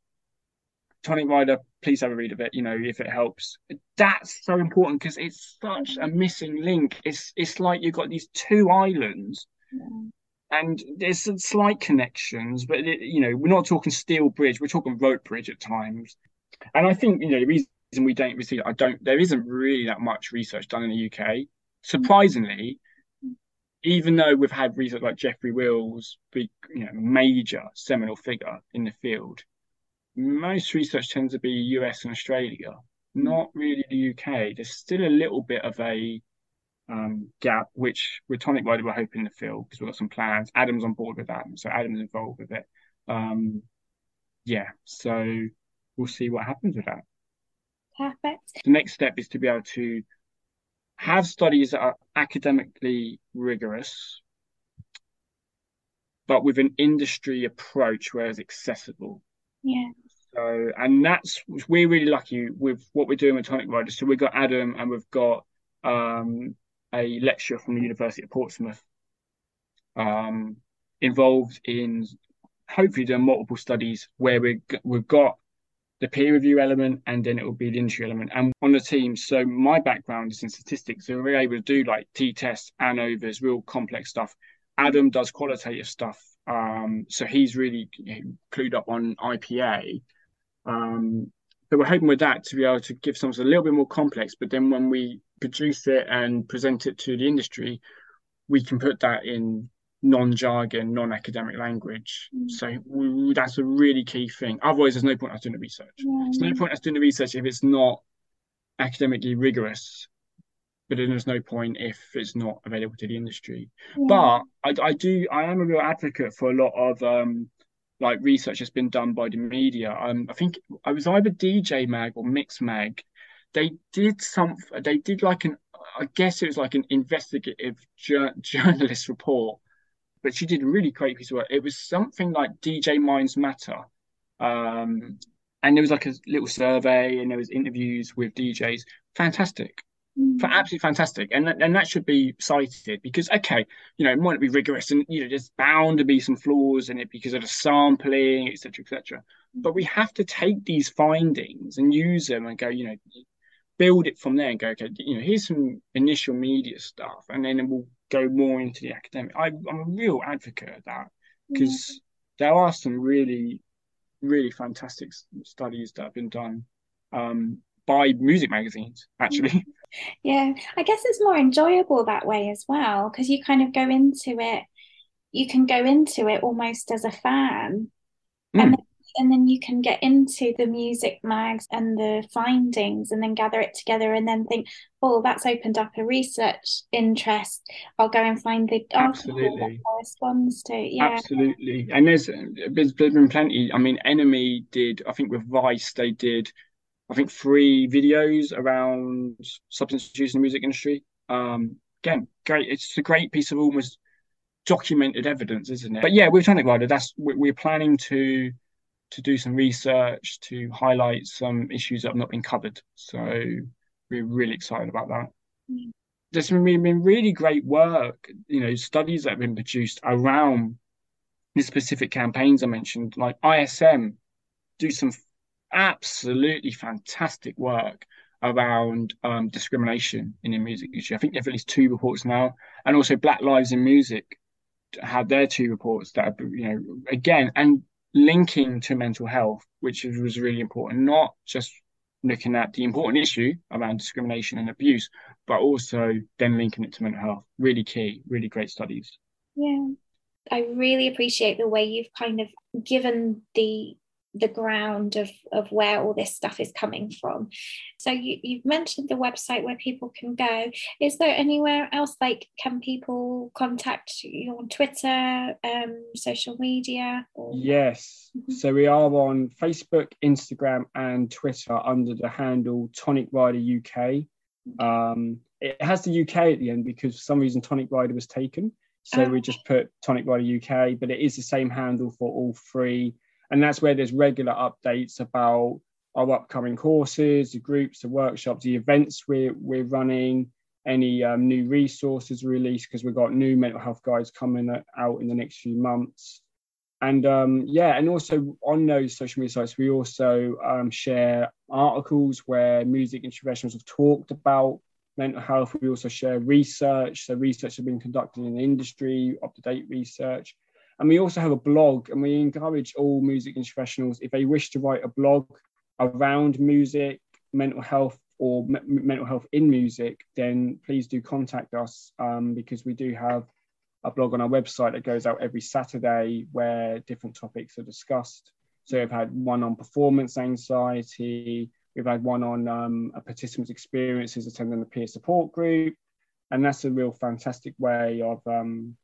Tonic Rider, please have a read of it. You know, if it helps. That's so important because it's such a missing link. It's it's like you've got these two islands, yeah. and there's some slight connections, but it, you know, we're not talking steel bridge. We're talking rope bridge at times. And I think you know the reason reason we don't receive I don't there isn't really that much research done in the UK. Surprisingly, even though we've had research like Geoffrey Wills, big you know major seminal figure in the field, most research tends to be US and Australia, not really the UK. There's still a little bit of a um, gap, which with Tonic Rider we're hoping to fill because we've got some plans. Adam's on board with that, so Adam's involved with it. Um, yeah, so we'll see what happens with that. Perfect. The next step is to be able to have studies that are academically rigorous, but with an industry approach where it's accessible. Yeah. So, and that's we're really lucky with what we're doing with Tonic Rider. So we've got Adam and we've got um, a lecturer from the University of Portsmouth um, involved in hopefully doing multiple studies where we we've got the peer review element and then it will be the industry element. And on the team, so my background is in statistics, so we're able to do like t tests, ANOVAs, real complex stuff. Adam does qualitative stuff, um, so he's really clued up on IPA. Um, but we're hoping with that to be able to give something a little bit more complex. But then when we produce it and present it to the industry, we can put that in non-jargon, non-academic language. Mm. So we, that's a really key thing. Otherwise, there's no point us doing the research. Yeah. There's no point us doing the research if it's not academically rigorous. But then there's no point if it's not available to the industry. Yeah. But I, I do, I am a real advocate for a lot of um, like research that's been done by the media. Um, I think I was either DJ Mag or Mixmag. They did some. They did like an. I guess it was like an investigative jur- journalist report but she did a really great piece of work. It was something like DJ Minds Matter. Um, and there was like a little survey and there was interviews with DJs. Fantastic. Mm. absolutely fantastic. And, and that should be cited because, okay, you know, it might be rigorous and, you know, there's bound to be some flaws in it because of the sampling, etc., etc. Mm. But we have to take these findings and use them and go, you know, build it from there and go, okay, you know, here's some initial media stuff, and then we'll go more into the academic. I, am a real advocate of that because yeah. there are some really, really fantastic studies that have been done um, by music magazines, actually. Yeah, I guess it's more enjoyable that way as well because you kind of go into it, you can go into it almost as a fan. Mm. And and then you can get into the music mags and the findings and then gather it together and then think oh that's opened up a research interest. I'll go and find the absolutely that corresponds to yeah. Absolutely. And there's there's been plenty. I mean NME did i think with vice they did i think three videos around substance use in the music industry. Um again, great. It's a great piece of almost documented evidence, isn't it? But yeah, with Tonic Rider, that's we're planning to to do some research to highlight some issues that have not been covered. So we're really excited about that. Mm. There's been, been really great work, you know, studies that have been produced around the specific campaigns I mentioned, like ISM, do some absolutely fantastic work around um, discrimination in the music industry. I think they have at least two reports now, and also Black Lives in Music had their two reports that are, you know again and linking to mental health, which was really important, not just looking at the important issue around discrimination and abuse, but also then linking it to mental health. Really key, really great studies. Yeah. I really appreciate the way you've kind of given the the ground of of where all this stuff is coming from. So you, you've mentioned the website where people can go. Is there anywhere else like can people contact you on twitter um social media or... yes. Mm-hmm. so we are on facebook instagram and twitter under the handle tonic rider uk um it has the uk at the end because for some reason tonic rider was taken. So oh. we just put tonic rider uk but it is the same handle for all three and that's where there's regular updates about our upcoming courses, the groups, the workshops, the events we're we're running, any um, new resources released because we've got new mental health guides coming out in the next few months. And um, yeah, and also on those social media sites, we also um, share articles where music professionals have talked about mental health. We also share research. So research has been conducted in the industry, up-to-date research. And we also have a blog, and we encourage all music professionals, if they wish to write a blog around music, mental health, or me- mental health in music, then please do contact us um, because we do have a blog on our website that goes out every Saturday where different topics are discussed. So we've had one on performance anxiety, we've had one on um, a participant's experiences attending the peer support group, and that's a real fantastic way of um,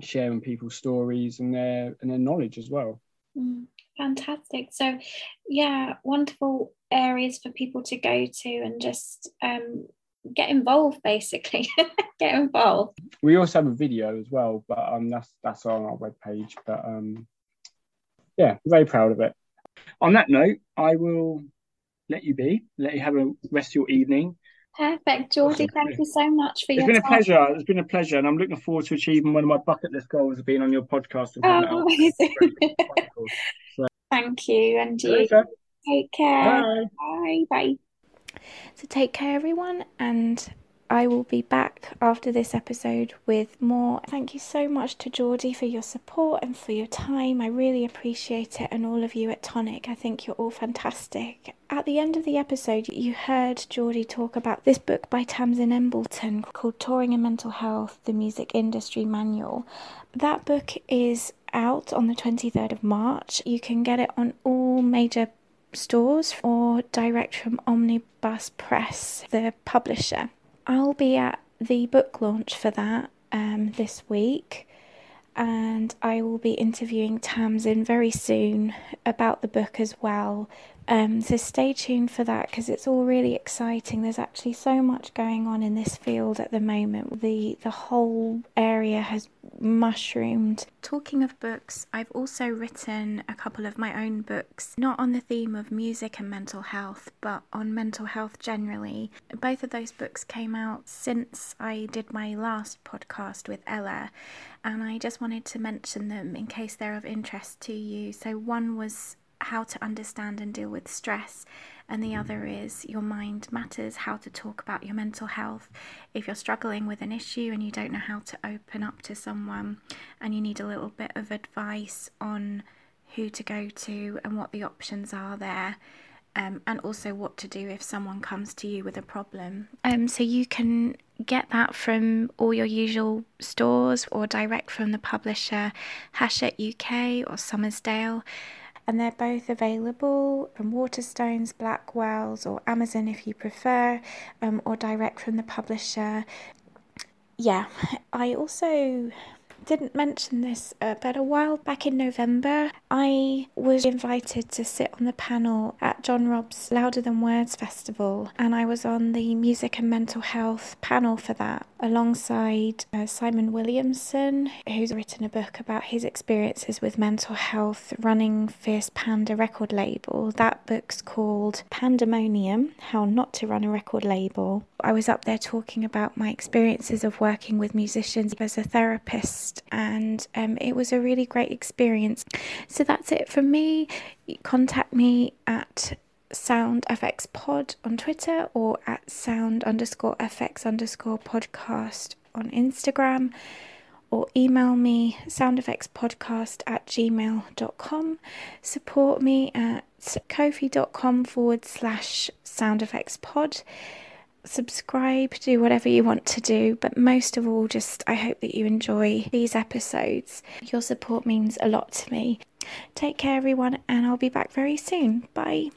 sharing people's stories and their and their knowledge as well. Mm, fantastic. So, yeah, wonderful areas for people to go to and just um, get involved. Basically, get involved. We also have a video as well, but um, that's that's on our webpage. But um, yeah, very proud of it. On that note, I will let you be. Let you have a rest of your evening. Perfect, Jeordie. Thank you so much for it's your. It's been time. a pleasure. It's been a pleasure, and I'm looking forward to achieving one of my bucket list goals of being on your podcast. Oh, amazing! so. Thank you, and you. Take care. Bye. Bye. Bye. So take care, everyone, and I will be back after this episode with more. Thank you so much to Jeordie for your support and for your time. I really appreciate it, and all of you at Tonic. I think you're all fantastic. At the end of the episode, you heard Jeordie talk about this book by Tamsin Embleton called Touring and Mental Health The Music Industry Manual. That book is out on the 23rd of March. You can get it on all major stores or direct from Omnibus Press, the publisher. I'll be at the book launch for that um, this week, and I will be interviewing Tamsin very soon about the book as well. Um, so stay tuned for that because it's all really exciting. There's actually so much going on in this field at the moment. The the whole area has mushroomed. Talking of books, I've also written a couple of my own books, not on the theme of music and mental health, but on mental health generally. Both of those books came out since I did my last podcast with Ella, and I just wanted to mention them in case they're of interest to you. So one was how to understand and deal with stress, and the other is Your Mind Matters how to talk about your mental health. If you're struggling with an issue and you don't know how to open up to someone, and you need a little bit of advice on who to go to and what the options are there. Um, and also what to do if someone comes to you with a problem. Um, so you can get that from all your usual stores or direct from the publisher Hachette UK or Summersdale and they're both available from Waterstones, Blackwell's, or Amazon if you prefer, um, or direct from the publisher. Yeah, I also didn't mention this, uh, but a while back in November, I was invited to sit on the panel at John Robb's Louder Than Words Festival, and I was on the music and mental health panel for that alongside uh, Simon Williamson, who's written a book about his experiences with mental health running Fierce Panda record label. That book's called Pandemonium How Not to Run a Record Label. I was up there talking about my experiences of working with musicians as a therapist, and um, it was a really great experience. So that's it from me. Contact me at sound affects pod on twitter or at sound underscore affects underscore podcast on instagram or email me soundaffectspodcast at gmail.com support me at ko-fi.com forward slash soundaffectspod subscribe do whatever you want to do but most of all just i hope that you enjoy these episodes. Your support means a lot to me. Take care everyone and i'll be back very soon. Bye